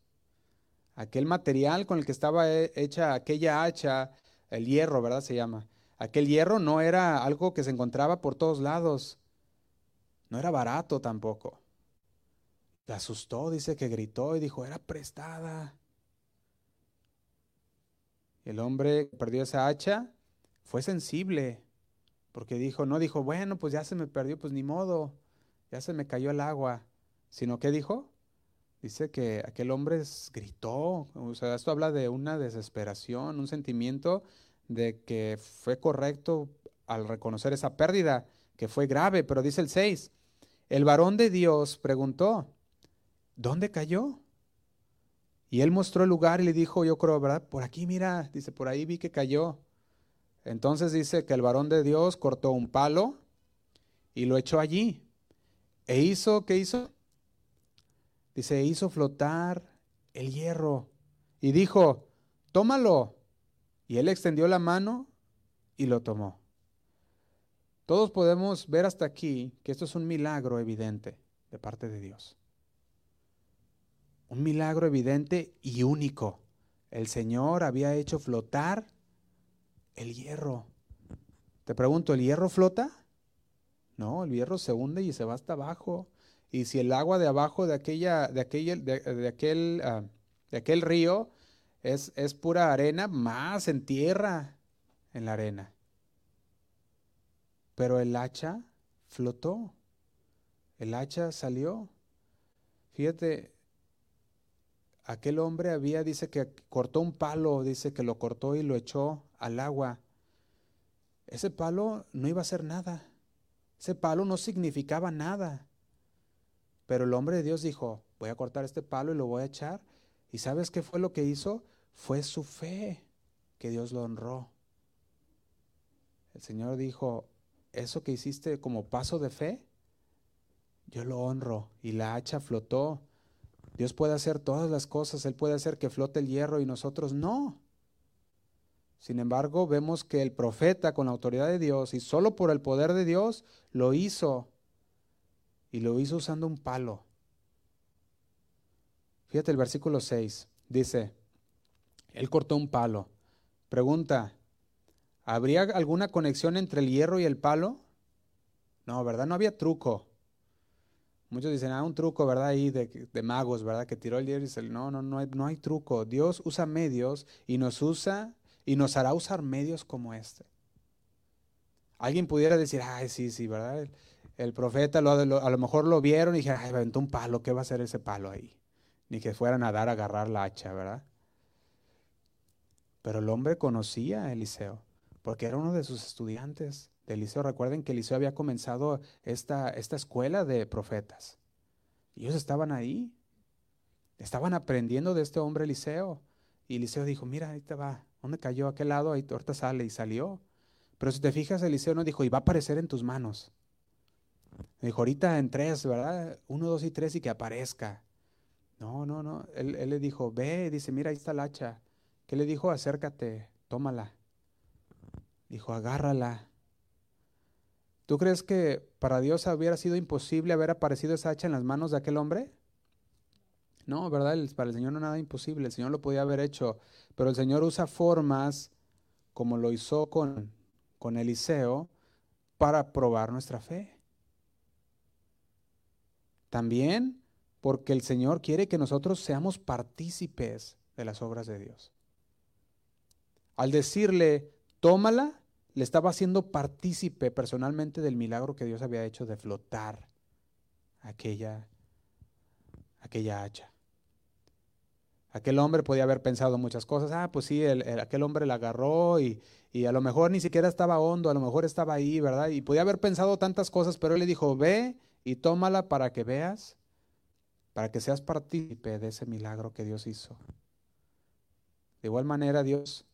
Aquel material con el que estaba hecha aquella hacha, el hierro, ¿verdad? Se llama. Aquel hierro no era algo que se encontraba por todos lados. No era barato tampoco. Le asustó, dice que gritó y dijo, era prestada. El hombre perdió esa hacha fue sensible, porque dijo, no dijo, bueno, pues ya se me perdió, pues ni modo ya se me cayó el agua, sino que dijo, dice que aquel hombre gritó, o sea, esto habla de una desesperación, un sentimiento de que fue correcto al reconocer esa pérdida, que fue grave, pero dice el 6, el varón de Dios preguntó, ¿dónde cayó? Y él mostró el lugar y le dijo, yo creo, ¿verdad? Por aquí, mira, dice, por ahí vi que cayó. Entonces dice que el varón de Dios cortó un palo y lo echó allí. E hizo, ¿qué hizo? Dice, hizo flotar el hierro. Y dijo, tómalo. Y él extendió la mano y lo tomó. Todos podemos ver hasta aquí que esto es un milagro evidente de parte de Dios. Un milagro evidente y único. El Señor había hecho flotar el hierro. Te pregunto, ¿el hierro flota? No, el hierro se hunde y se va hasta abajo. Y si el agua de abajo de aquella, de aquel, de, aquel, ah, de aquel río es, es pura arena, más en tierra en la arena. Pero el hacha flotó. El hacha salió. Fíjate, aquel hombre había, dice que cortó un palo, dice que lo cortó y lo echó al agua. Ese palo no iba a hacer nada. Ese palo no significaba nada. Pero el hombre de Dios dijo, voy a cortar este palo y lo voy a echar. ¿Y sabes qué fue lo que hizo? Fue su fe que Dios lo honró. El Señor dijo, eso que hiciste como paso de fe, yo lo honro. Y la hacha flotó. Dios puede hacer todas las cosas. Él puede hacer que flote el hierro y nosotros no. Sin embargo, vemos que el profeta con la autoridad de Dios y solo por el poder de Dios lo hizo. Y lo hizo usando un palo. Fíjate el versículo 6. Dice, él cortó un palo. Pregunta, ¿Habría alguna conexión entre el hierro y el palo? No, ¿verdad? No había truco. Muchos dicen, ah, un truco, ¿verdad? Ahí de, magos, ¿verdad? Que tiró el hierro y dice, no, no, no hay, no hay truco. Dios usa medios y nos usa y nos hará usar medios como este. Alguien pudiera decir, ay, sí, sí, ¿verdad? El, profeta lo, a lo mejor lo vieron y dijeron, ay, aventó un palo, ¿qué va a hacer ese palo ahí? Ni que fueran a dar a agarrar la hacha, ¿verdad? Pero el hombre conocía a Eliseo porque era uno de sus estudiantes de Eliseo. Recuerden que Eliseo había comenzado esta, esta escuela de profetas. Ellos estaban ahí, estaban aprendiendo de este hombre Eliseo. Y Eliseo dijo, mira, ahí te va, ¿dónde cayó? aquel lado? Ahí ahorita sale y salió. Pero si te fijas, Eliseo no dijo, y va a aparecer en tus manos. Dijo, ahorita en tres, ¿verdad? Uno, dos y tres y que aparezca. No, no, no. Él, él le dijo, ve, dice, mira, ahí está el hacha. ¿Qué le dijo? Acércate, tómala. Dijo, agárrala. ¿Tú crees que para Dios hubiera sido imposible haber aparecido esa hacha en las manos de aquel hombre? No, ¿verdad? Para el Señor no nada imposible, el Señor lo podía haber hecho, pero el Señor usa formas como lo hizo con, con Eliseo para probar nuestra fe. También porque el Señor quiere que nosotros seamos partícipes de las obras de Dios. Al decirle, tómala, le estaba haciendo partícipe personalmente del milagro que Dios había hecho de flotar aquella, aquella hacha. Aquel hombre podía haber pensado muchas cosas. Ah, pues sí, aquel hombre la agarró y, y, a lo mejor ni siquiera estaba hondo, a lo mejor estaba ahí, ¿verdad? Y podía haber pensado tantas cosas, pero él le dijo, ve y tómala para que veas, para que seas partícipe de ese milagro que Dios hizo. De igual manera, Dios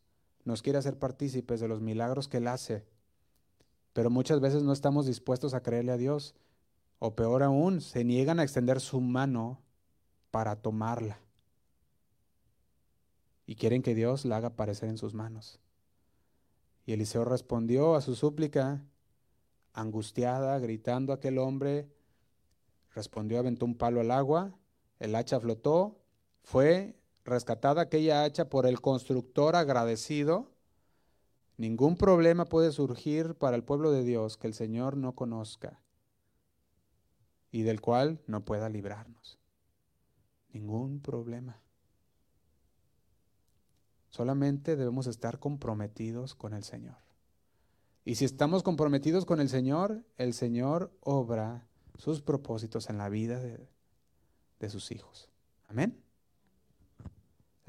nos quiere hacer partícipes de los milagros que Él hace, pero muchas veces no estamos dispuestos a creerle a Dios, o peor aún, se niegan a extender su mano para tomarla. Y quieren que Dios la haga aparecer en sus manos. Y Eliseo respondió a su súplica, angustiada, gritando a aquel hombre, respondió, aventó un palo al agua, el hacha flotó, fue rescatada aquella hacha por el constructor agradecido, ningún problema puede surgir para el pueblo de Dios que el Señor no conozca y del cual no pueda librarnos. Ningún problema. Solamente debemos estar comprometidos con el Señor. Y si estamos comprometidos con el Señor, el Señor obra sus propósitos en la vida de, de sus hijos. Amén.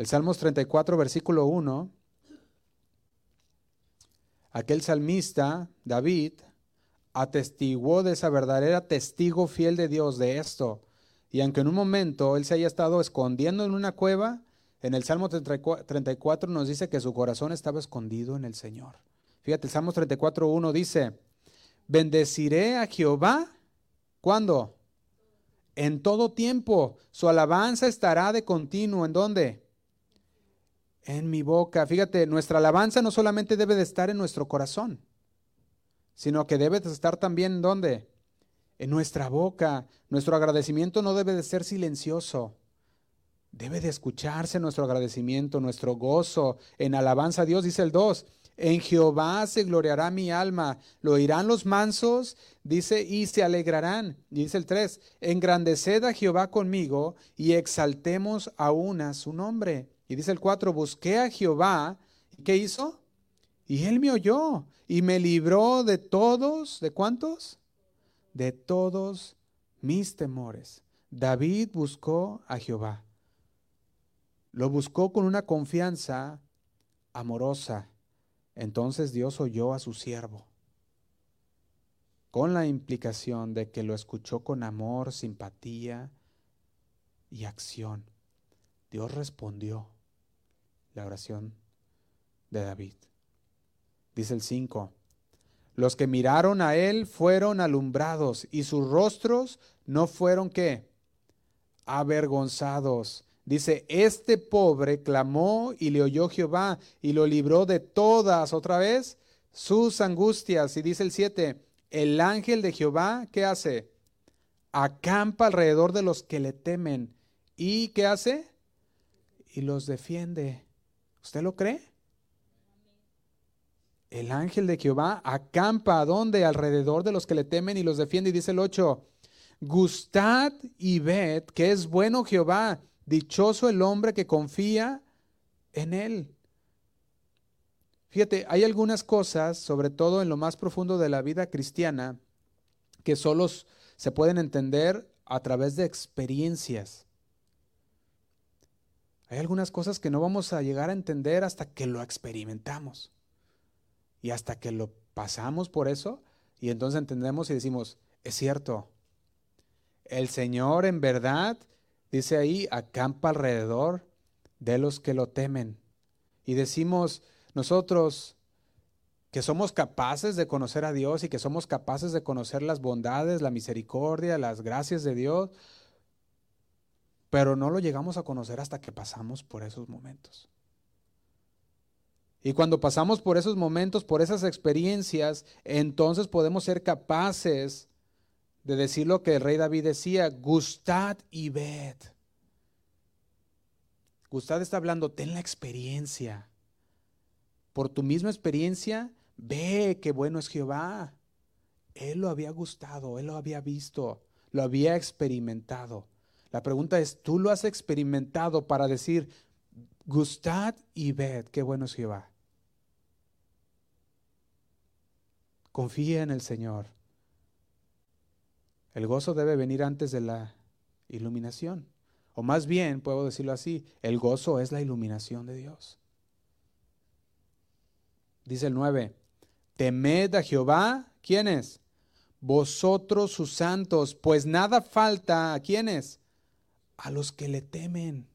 El Salmos 34, versículo 1, aquel salmista, David, atestiguó de esa verdad, era testigo fiel de Dios de esto. Y aunque en un momento él se haya estado escondiendo en una cueva, en el Salmo 34 nos dice que su corazón estaba escondido en el Señor. Fíjate, el Salmo 34, 1 dice, bendeciré a Jehová, ¿cuándo? En todo tiempo. Su alabanza estará de continuo. ¿En dónde? En mi boca. Fíjate, nuestra alabanza no solamente debe de estar en nuestro corazón, sino que debe de estar también ¿dónde? En nuestra boca. Nuestro agradecimiento no debe de ser silencioso. Debe de escucharse nuestro agradecimiento, nuestro gozo en alabanza a Dios, dice el 2. En Jehová se gloriará mi alma. Lo oirán los mansos, dice, y se alegrarán. dice el 3, engrandeced a Jehová conmigo y exaltemos aún a su nombre. Y dice el 4, busqué a Jehová. ¿Qué hizo? Y él me oyó y me libró de todos, ¿de cuántos? De todos mis temores. David buscó a Jehová. Lo buscó con una confianza amorosa entonces Dios oyó a su siervo, con la implicación de que lo escuchó con amor, simpatía y acción. Dios respondió la oración de David. Dice el 5, los que miraron a él fueron alumbrados y sus rostros no fueron qué? Avergonzados. Dice, este pobre clamó y le oyó Jehová y lo libró de todas, otra vez, sus angustias. Y dice el 7, el ángel de Jehová, ¿qué hace? Acampa alrededor de los que le temen. ¿Y qué hace? Y los defiende. ¿Usted lo cree? El ángel de Jehová acampa a dónde? Alrededor de los que le temen y los defiende. Y dice el 8, gustad y ved que es bueno Jehová Dichoso el hombre que confía en Él. Fíjate, hay algunas cosas, sobre todo en lo más profundo de la vida cristiana, que solo se pueden entender a través de experiencias. Hay algunas cosas que no vamos a llegar a entender hasta que lo experimentamos. Y hasta que lo pasamos por eso, y entonces entendemos y decimos, es cierto, el Señor en verdad Dice ahí, acampa alrededor de los que lo temen. Y decimos nosotros que somos capaces de conocer a Dios y que somos capaces de conocer las bondades, la misericordia, las gracias de Dios, pero no lo llegamos a conocer hasta que pasamos por esos momentos. Y cuando pasamos por esos momentos, por esas experiencias, entonces podemos ser capaces de decir lo que el rey David decía, gustad y ved. Gustad está hablando, ten la experiencia. Por tu misma experiencia, ve qué bueno es Jehová. Él lo había gustado, él lo había visto, lo había experimentado. La pregunta es, ¿tú lo has experimentado para decir, gustad y ved qué bueno es Jehová? Confía en el Señor. El gozo debe venir antes de la iluminación. O más bien, puedo decirlo así, el gozo es la iluminación de Dios. Dice el 9, temed a Jehová, ¿quiénes? Vosotros sus santos, pues nada falta a quiénes? A los que le temen.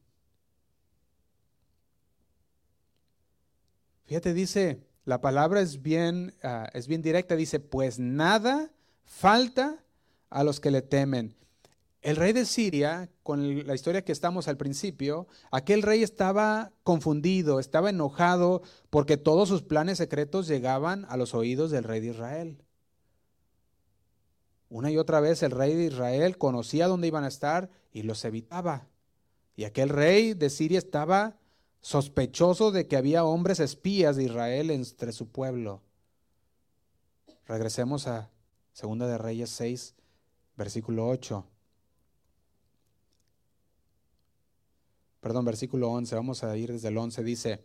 Fíjate, dice, la palabra es bien, ah, es bien directa, dice, pues nada falta a los que le temen. El rey de Siria, con la historia que estamos al principio, aquel rey estaba confundido, estaba enojado porque todos sus planes secretos llegaban a los oídos del rey de Israel. Una y otra vez el rey de Israel conocía dónde iban a estar y los evitaba. Y aquel rey de Siria estaba sospechoso de que había hombres espías de Israel entre su pueblo. Regresemos a Segunda de Reyes 6, versículo 8. Perdón, versículo 11, vamos a ir desde el 11, dice,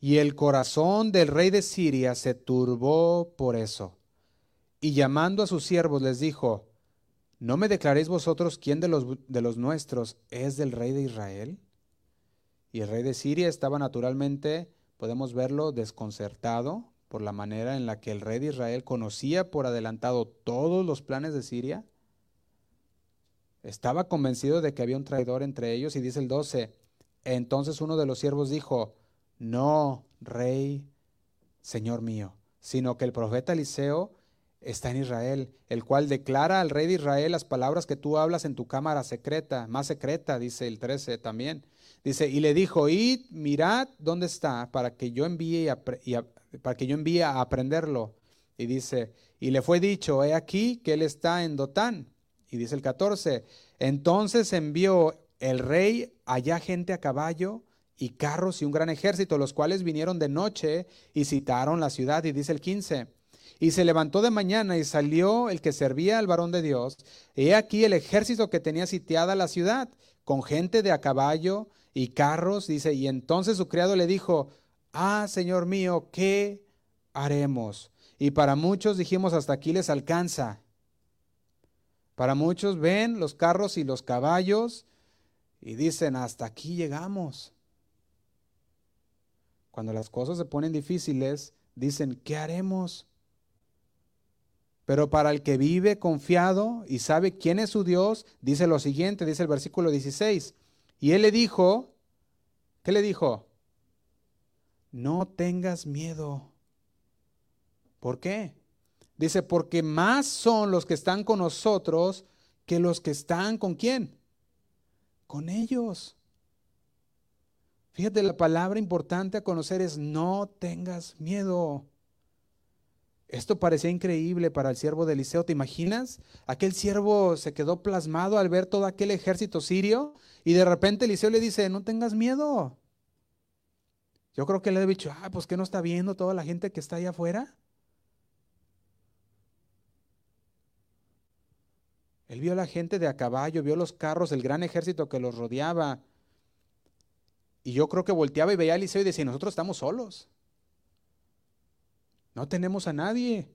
y el corazón del rey de Siria se turbó por eso, y llamando a sus siervos les dijo, ¿no me declaréis vosotros quién de los, de los nuestros es del rey de Israel? Y el rey de Siria estaba naturalmente, podemos verlo, desconcertado por la manera en la que el rey de Israel conocía por adelantado todos los planes de Siria. Estaba convencido de que había un traidor entre ellos y dice el 12, entonces uno de los siervos dijo, no, rey, señor mío, sino que el profeta Eliseo está en Israel, el cual declara al rey de Israel las palabras que tú hablas en tu cámara secreta, más secreta, dice el 13 también. Dice, y le dijo, id, mirad dónde está, para que yo envíe, para que yo envíe a aprenderlo. Y dice, y le fue dicho, he aquí que él está en Dotán. Y dice el 14, entonces envió el rey allá gente a caballo y carros y un gran ejército, los cuales vinieron de noche y citaron la ciudad. Y dice el 15, y se levantó de mañana y salió el que servía al varón de Dios. He aquí el ejército que tenía sitiada la ciudad, con gente de a caballo y carros, dice, y entonces su criado le dijo, ah, Señor mío, ¿qué haremos? Y para muchos dijimos, hasta aquí les alcanza. Para muchos ven los carros y los caballos y dicen, hasta aquí llegamos. Cuando las cosas se ponen difíciles, dicen, ¿qué haremos? Pero para el que vive confiado y sabe quién es su Dios, dice lo siguiente, dice el versículo 16. Y él le dijo, ¿qué le dijo? No tengas miedo. ¿Por qué? Dice, porque más son los que están con nosotros que los que están con quién? Con ellos. Fíjate, la palabra importante a conocer es no tengas miedo. Esto parecía increíble para el siervo de Eliseo. ¿Te imaginas? Aquel siervo se quedó plasmado al ver todo aquel ejército sirio y de repente Eliseo le dice, no tengas miedo. Yo creo que le he dicho, ah, pues que no está viendo toda la gente que está allá afuera. Él vio a la gente de a caballo, vio los carros, el gran ejército que los rodeaba. Y yo creo que volteaba y veía a Eliseo y decía, nosotros estamos solos. No tenemos a nadie.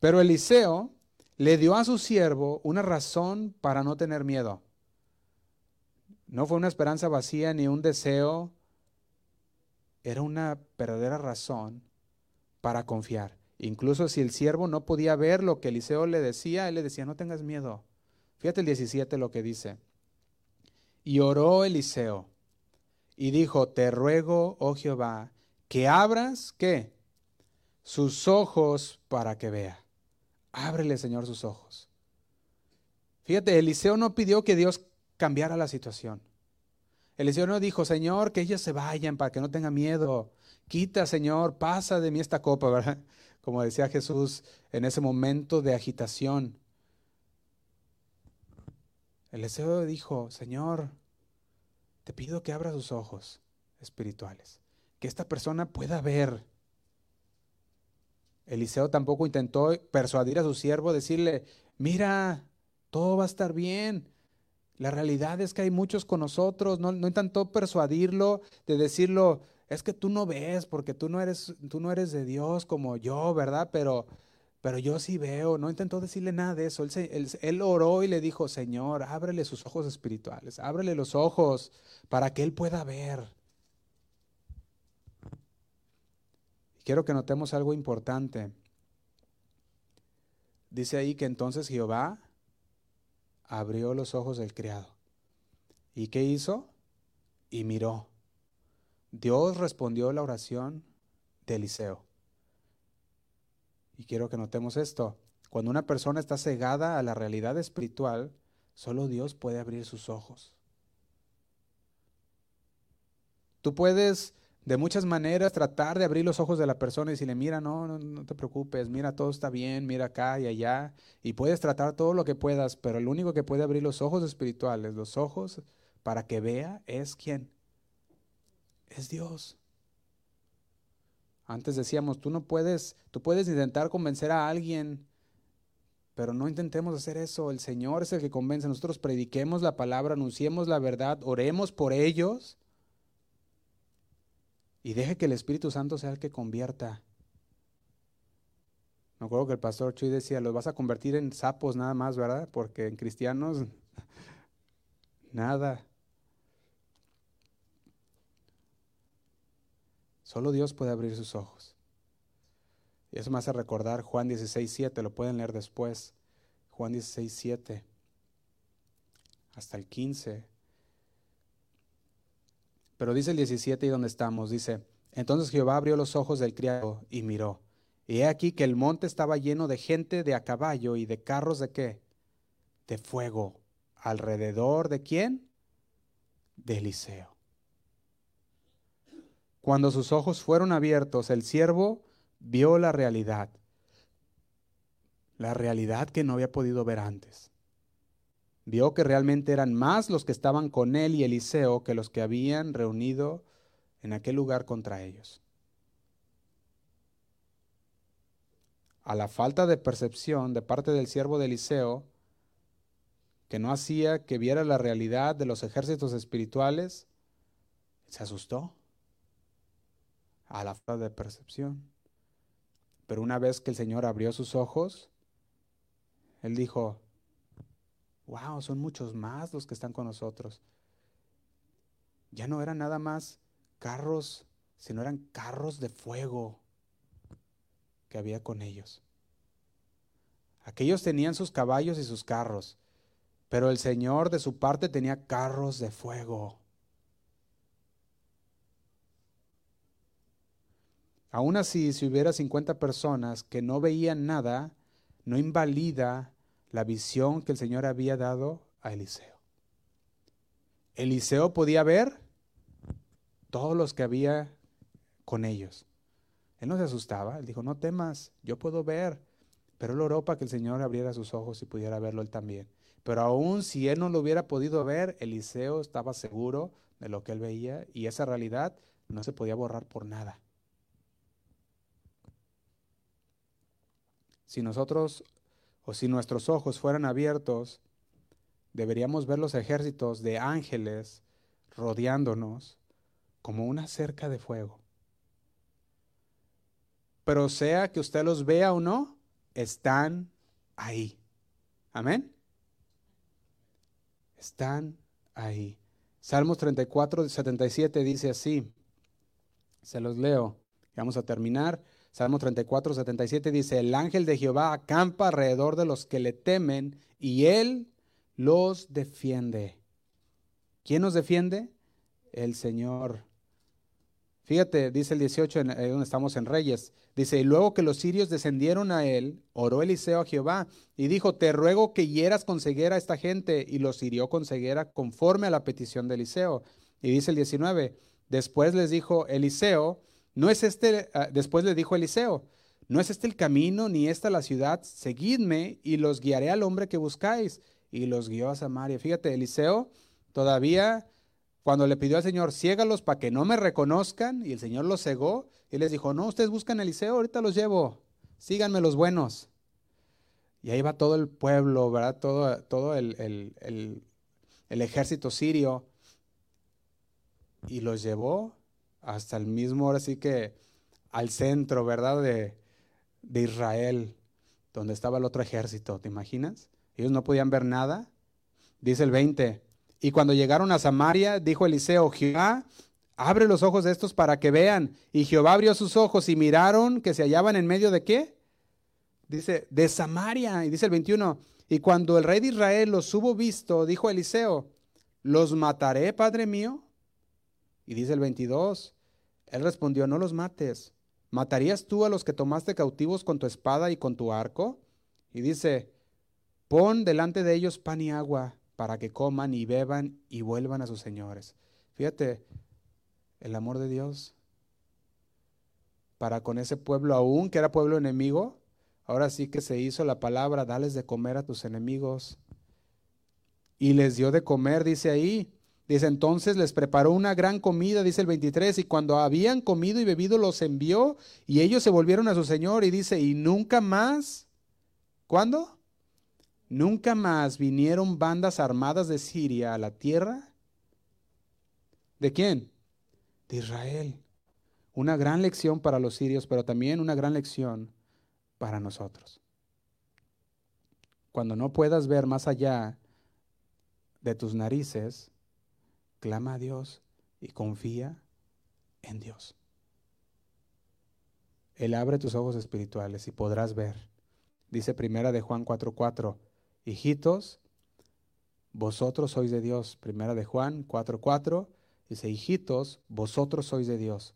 Pero Eliseo le dio a su siervo una razón para no tener miedo. No fue una esperanza vacía ni un deseo, era una verdadera razón para confiar. Incluso si el siervo no podía ver lo que Eliseo le decía, él le decía, no tengas miedo. Fíjate el 17 lo que dice. Y oró Eliseo y dijo, te ruego, oh Jehová, que abras, ¿qué? Sus ojos para que vea. Ábrele, Señor, sus ojos. Fíjate, Eliseo no pidió que Dios cambiara la situación. Eliseo no dijo, Señor, que ellos se vayan para que no tenga miedo. Quita, Señor, pasa de mí esta copa, ¿verdad? Como decía Jesús en ese momento de agitación. Eliseo dijo, Señor, te pido que abra sus ojos espirituales, que esta persona pueda ver Eliseo tampoco intentó persuadir a su siervo, decirle, mira, todo va a estar bien. La realidad es que hay muchos con nosotros. No, intentó persuadirlo de decirlo, es que tú no ves porque tú no eres, tú no eres de Dios como yo, ¿verdad? Pero, pero yo sí veo. No intentó decirle nada de eso. Él, él oró y le dijo, Señor, ábrele sus ojos espirituales, ábrele los ojos para que él pueda ver. Quiero que notemos algo importante. Dice ahí que entonces Jehová abrió los ojos del criado. ¿Y qué hizo? Y miró. Dios respondió la oración de Eliseo. Y quiero que notemos esto. Cuando una persona está cegada a la realidad espiritual, solo Dios puede abrir sus ojos. Tú puedes de muchas maneras tratar de abrir los ojos de la persona y decirle, mira, no, no, no, te preocupes, mira, todo está bien, mira acá y allá. Y puedes tratar todo lo que puedas, pero el único que puede abrir los ojos espirituales, los ojos para que vea, es quién? Es Dios. Antes decíamos, tú no puedes, tú puedes intentar convencer a alguien, pero no intentemos hacer eso. El Señor es el que convence. Nosotros prediquemos la palabra, anunciemos la verdad, oremos por ellos y deje que el Espíritu Santo sea el que convierta. Me acuerdo que el pastor Chuy decía, los vas a convertir en sapos nada más, ¿verdad? Porque en cristianos, nada. Solo Dios puede abrir sus ojos. Y eso me hace recordar Juan 16, 7, lo pueden leer después. Juan 16, 7, hasta el 15. Pero dice el 17 y donde estamos, dice, entonces Jehová abrió los ojos del criado y miró. Y he aquí que el monte estaba lleno de gente de a caballo y de carros de qué? De fuego. ¿Alrededor de quién? de Eliseo. Cuando sus ojos fueron abiertos, el siervo vio la realidad, la realidad que no había podido ver antes. Vio que realmente eran más los que estaban con él y Eliseo que los que habían reunido en aquel lugar contra ellos. A la falta de percepción de parte del siervo de Eliseo, que no hacía que viera la realidad de los ejércitos espirituales, se asustó a la falta de percepción. Pero una vez que el Señor abrió sus ojos, Él dijo, wow, son muchos más los que están con nosotros. Ya no eran nada más carros, sino eran carros de fuego que había con ellos. Aquellos tenían sus caballos y sus carros, pero el Señor de su parte tenía carros de fuego. Aún así, si hubiera 50 personas que no veían nada, no invalida la visión que el Señor había dado a Eliseo. Eliseo podía ver todos los que había con ellos. Él no se asustaba, él dijo, no temas, yo puedo ver. Pero él oró para que el Señor abriera sus ojos y pudiera verlo él también. Pero aún si él no lo hubiera podido ver, Eliseo estaba seguro de lo que él veía y esa realidad no se podía borrar por nada. Si nosotros o si nuestros ojos fueran abiertos, deberíamos ver los ejércitos de ángeles rodeándonos como una cerca de fuego. Pero sea que usted los vea o no, están ahí. Amén. Están ahí. Salmos 34, 77 dice así. Se los leo. Vamos a terminar. Salmo 34, 77 dice, el ángel de Jehová acampa alrededor de los que le temen y él los defiende. ¿Quién nos defiende? El Señor. Fíjate, dice el 18, en, donde estamos en Reyes. Dice, y luego que los sirios descendieron a él, oró Eliseo a Jehová y dijo, te ruego que hieras con ceguera a esta gente. Y los hirió con ceguera conforme a la petición de Eliseo. Y dice el 19, después les dijo Eliseo, no es este, ah, después le dijo Eliseo, no es este el camino ni esta la ciudad, seguidme y los guiaré al hombre que buscáis. Y los guió a Samaria. Fíjate, Eliseo todavía cuando le pidió al Señor, ciégalos para que no me reconozcan, y el Señor los cegó, y les dijo, no, ustedes buscan Eliseo, ahorita los llevo, síganme los buenos. Y ahí va todo el pueblo, ¿verdad? Todo, todo el, el ejército sirio, y los llevó hasta el mismo, ahora sí que al centro, ¿verdad? De, de Israel, donde estaba el otro ejército, ¿te imaginas? Ellos no podían ver nada. Dice el 20, y cuando llegaron a Samaria, dijo Eliseo, Jehová, abre los ojos de estos para que vean. Y Jehová abrió sus ojos y miraron que se hallaban en medio de qué? Dice, de Samaria. Y dice el 21, y cuando el rey de Israel los hubo visto, dijo Eliseo, ¿los mataré, padre mío? Y dice el 22, él respondió, no los mates. ¿Matarías tú a los que tomaste cautivos con tu espada y con tu arco? Y dice, pon delante de ellos pan y agua para que coman y beban y vuelvan a sus señores. Fíjate, el amor de Dios para con ese pueblo aún, que era pueblo enemigo, ahora sí que se hizo la palabra, dales de comer a tus enemigos. Y les dio de comer, dice ahí, Dice, entonces les preparó una gran comida, dice el 23, y cuando habían comido y bebido los envió, y ellos se volvieron a su Señor, y dice, y nunca más, ¿cuándo? Nunca más vinieron bandas armadas de Siria a la tierra. ¿De quién? De Israel. Una gran lección para los sirios, pero también una gran lección para nosotros. Cuando no puedas ver más allá de tus narices, clama a Dios y confía en Dios. Él abre tus ojos espirituales y podrás ver. Dice primera de Juan 4:4, hijitos, vosotros sois de Dios. Primera de Juan 4:4 dice, hijitos, vosotros sois de Dios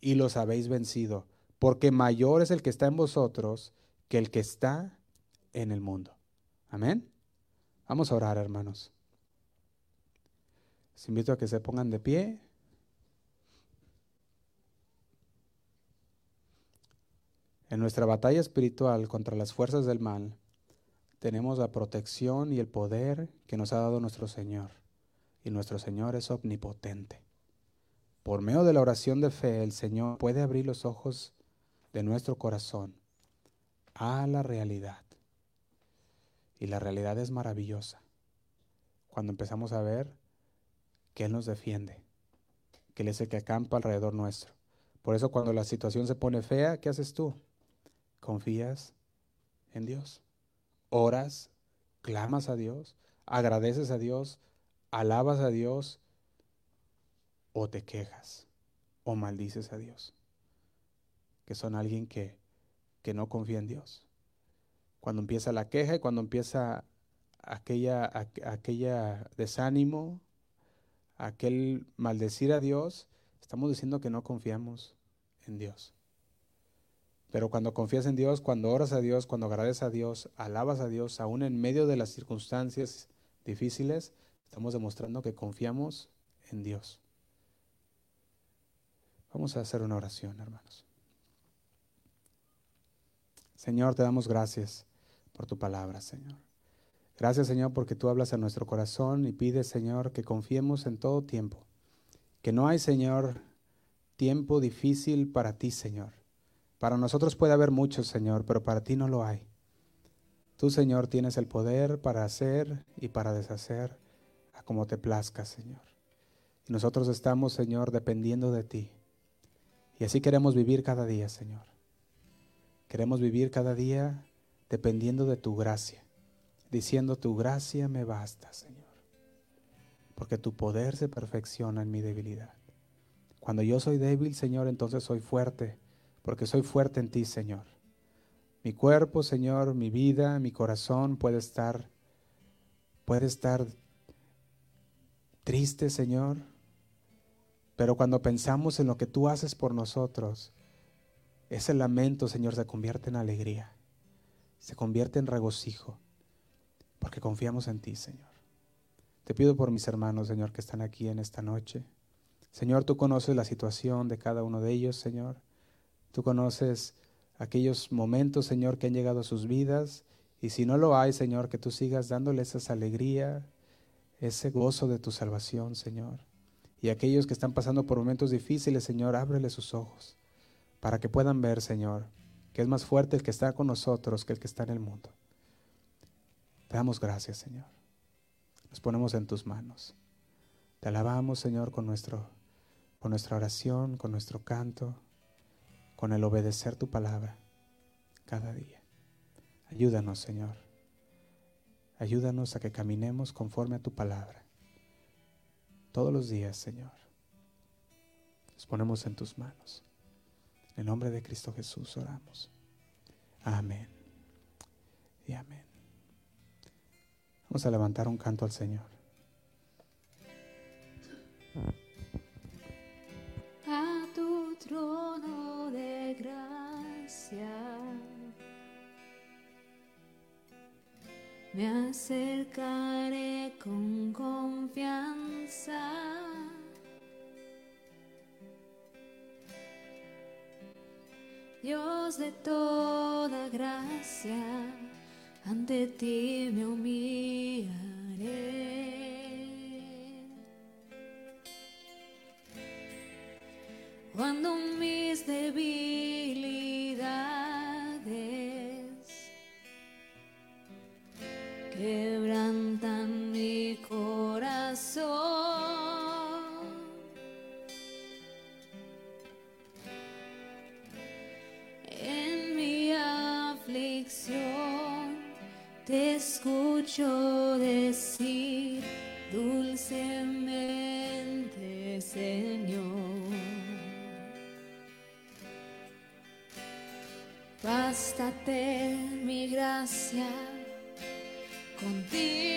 y los habéis vencido, porque mayor es el que está en vosotros que el que está en el mundo. Amén. Vamos a orar, hermanos. Les invito a que se pongan de pie. En nuestra batalla espiritual contra las fuerzas del mal, tenemos la protección y el poder que nos ha dado nuestro Señor. Y nuestro Señor es omnipotente. Por medio de la oración de fe, el Señor puede abrir los ojos de nuestro corazón a la realidad. Y la realidad es maravillosa. Cuando empezamos a ver que Él nos defiende, que Él es el que acampa alrededor nuestro. Por eso cuando la situación se pone fea, ¿qué haces tú? Confías en Dios. Oras, clamas a Dios, agradeces a Dios, alabas a Dios o te quejas o maldices a Dios. Que son alguien que, que no confía en Dios. Cuando empieza la queja y cuando empieza aquella, aquella desánimo, aquel maldecir a Dios, estamos diciendo que no confiamos en Dios. Pero cuando confías en Dios, cuando oras a Dios, cuando agradeces a Dios, alabas a Dios, aún en medio de las circunstancias difíciles, estamos demostrando que confiamos en Dios. Vamos a hacer una oración, hermanos. Señor, te damos gracias por tu palabra, Señor. Gracias, Señor, porque tú hablas a nuestro corazón y pides, Señor, que confiemos en todo tiempo. Que no hay, Señor, tiempo difícil para ti, Señor. Para nosotros puede haber muchos, Señor, pero para ti no lo hay. Tú, Señor, tienes el poder para hacer y para deshacer a como te plazca, Señor. Y nosotros estamos, Señor, dependiendo de ti. Y así queremos vivir cada día, Señor. Queremos vivir cada día dependiendo de tu gracia diciendo, tu gracia me basta, Señor, porque tu poder se perfecciona en mi debilidad. Cuando yo soy débil, Señor, entonces soy fuerte, porque soy fuerte en ti, Señor. Mi cuerpo, Señor, mi vida, mi corazón puede estar, puede estar triste, Señor, pero cuando pensamos en lo que tú haces por nosotros, ese lamento, Señor, se convierte en alegría, se convierte en regocijo porque confiamos en ti, Señor. Te pido por mis hermanos, Señor, que están aquí en esta noche. Señor, tú conoces la situación de cada uno de ellos, Señor. Tú conoces aquellos momentos, Señor, que han llegado a sus vidas. Y si no lo hay, Señor, que tú sigas dándoles esa alegría, ese gozo de tu salvación, Señor. Y aquellos que están pasando por momentos difíciles, Señor, ábrele sus ojos para que puedan ver, Señor, que es más fuerte el que está con nosotros que el que está en el mundo. Te damos gracias, Señor. Nos ponemos en tus manos. Te alabamos, Señor, con, nuestro, con nuestra oración, con nuestro canto, con el obedecer tu palabra cada día. Ayúdanos, Señor. Ayúdanos a que caminemos conforme a tu palabra. Todos los días, Señor. Nos ponemos en tus manos. En el nombre de Cristo Jesús oramos. Amén. Y amén. Vamos a levantar un canto al Señor. A tu trono de gracia me acercaré con confianza. Dios de toda gracia ante ti me humillaré. Cuando mis debilidades Bástate mi gracia, contigo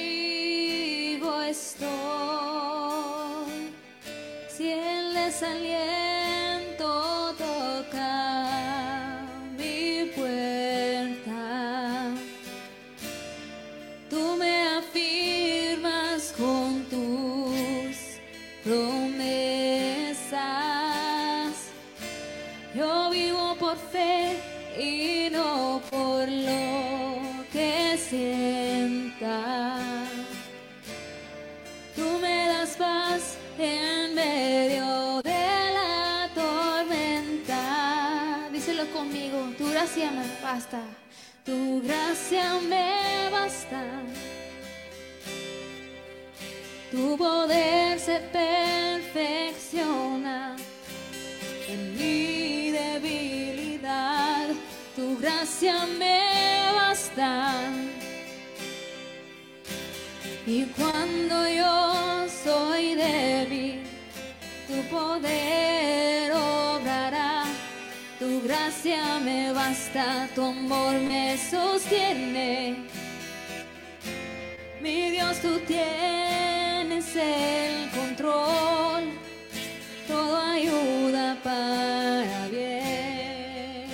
gracia me basta. Tu gracia me basta. Tu poder se perfecciona en mi debilidad. Tu gracia me basta. Y cuando yo soy débil, tu poder gracia me basta, tu amor me sostiene. Mi Dios, tú tienes el control, todo ayuda para bien.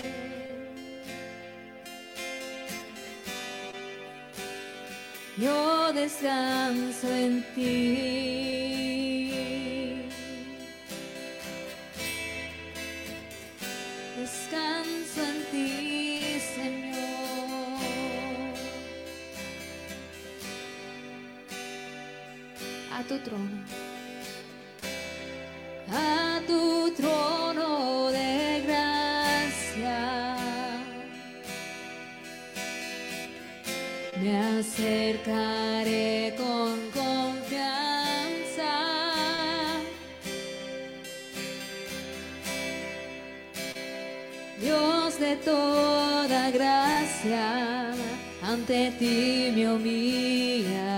Yo descanso en ti. Descanso en ti, Señor. A tu trono. A tu trono de gracia. Me acercaré toda gracia, ante ti me humillaré.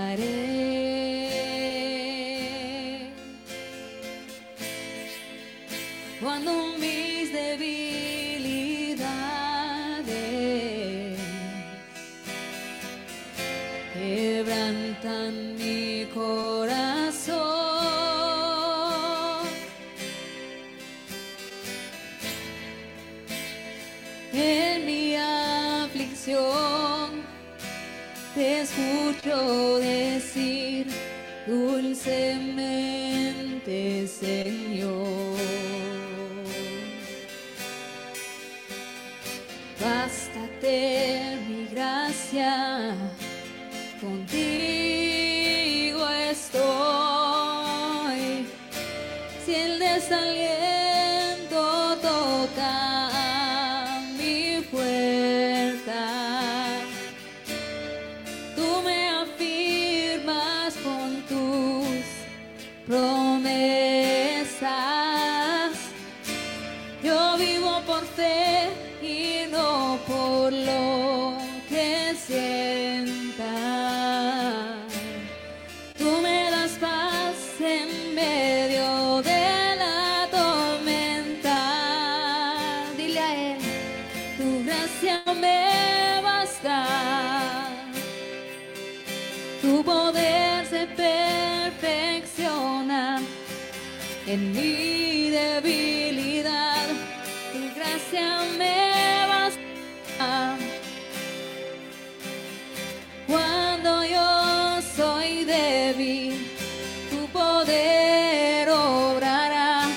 Escucho decir dulcemente, gracia me basta. Cuando yo soy débil, tu poder obrará.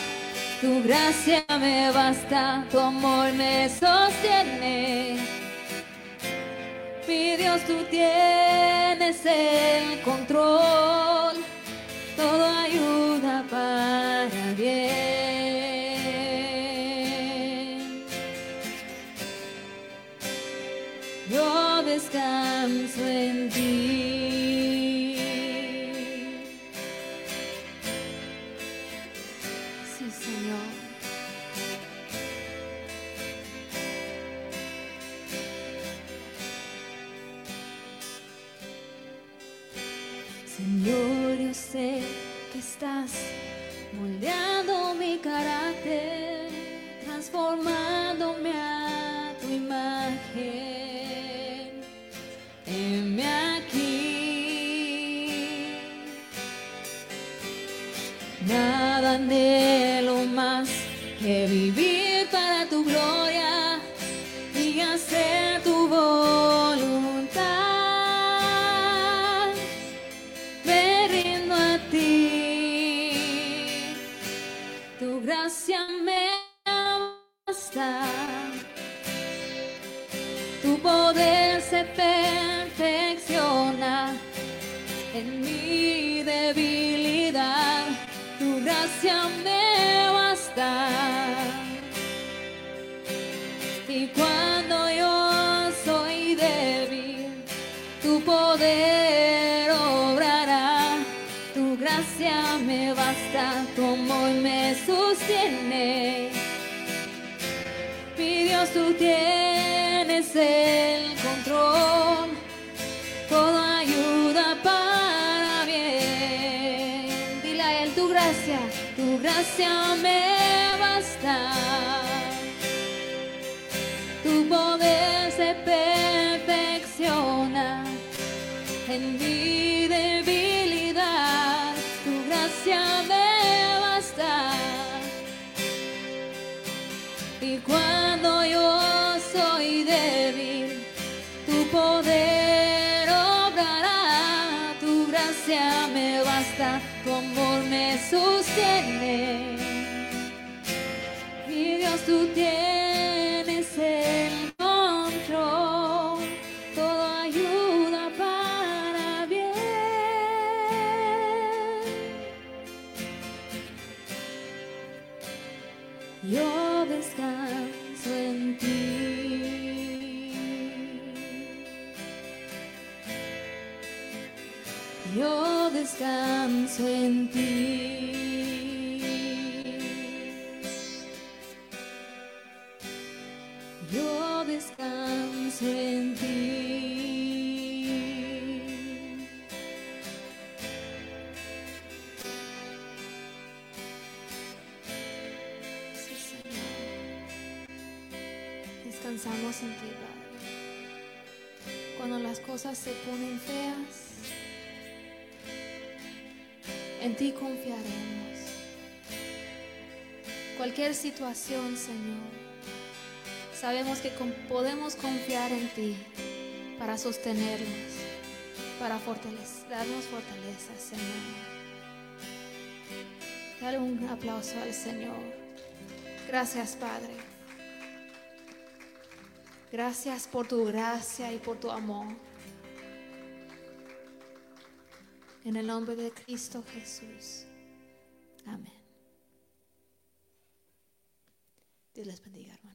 Tu gracia me basta, tu amor me sostiene. Mi Dios, tú tienes el control, tú tienes el control. Todo ayuda para bien. Dile a Él tu gracia, tu gracia me basta. Tu poder se perfecciona en mi Descansamos en ti, Padre. Cuando las cosas se ponen feas, confiaremos. Cualquier situación, Señor, sabemos que podemos confiar en ti para sostenernos, para darnos fortaleza, Señor. Dale un aplauso al Señor. Gracias, Padre. Gracias por tu gracia y por tu amor. En el nombre de Cristo Jesús. Amén. Dios les bendiga, hermano.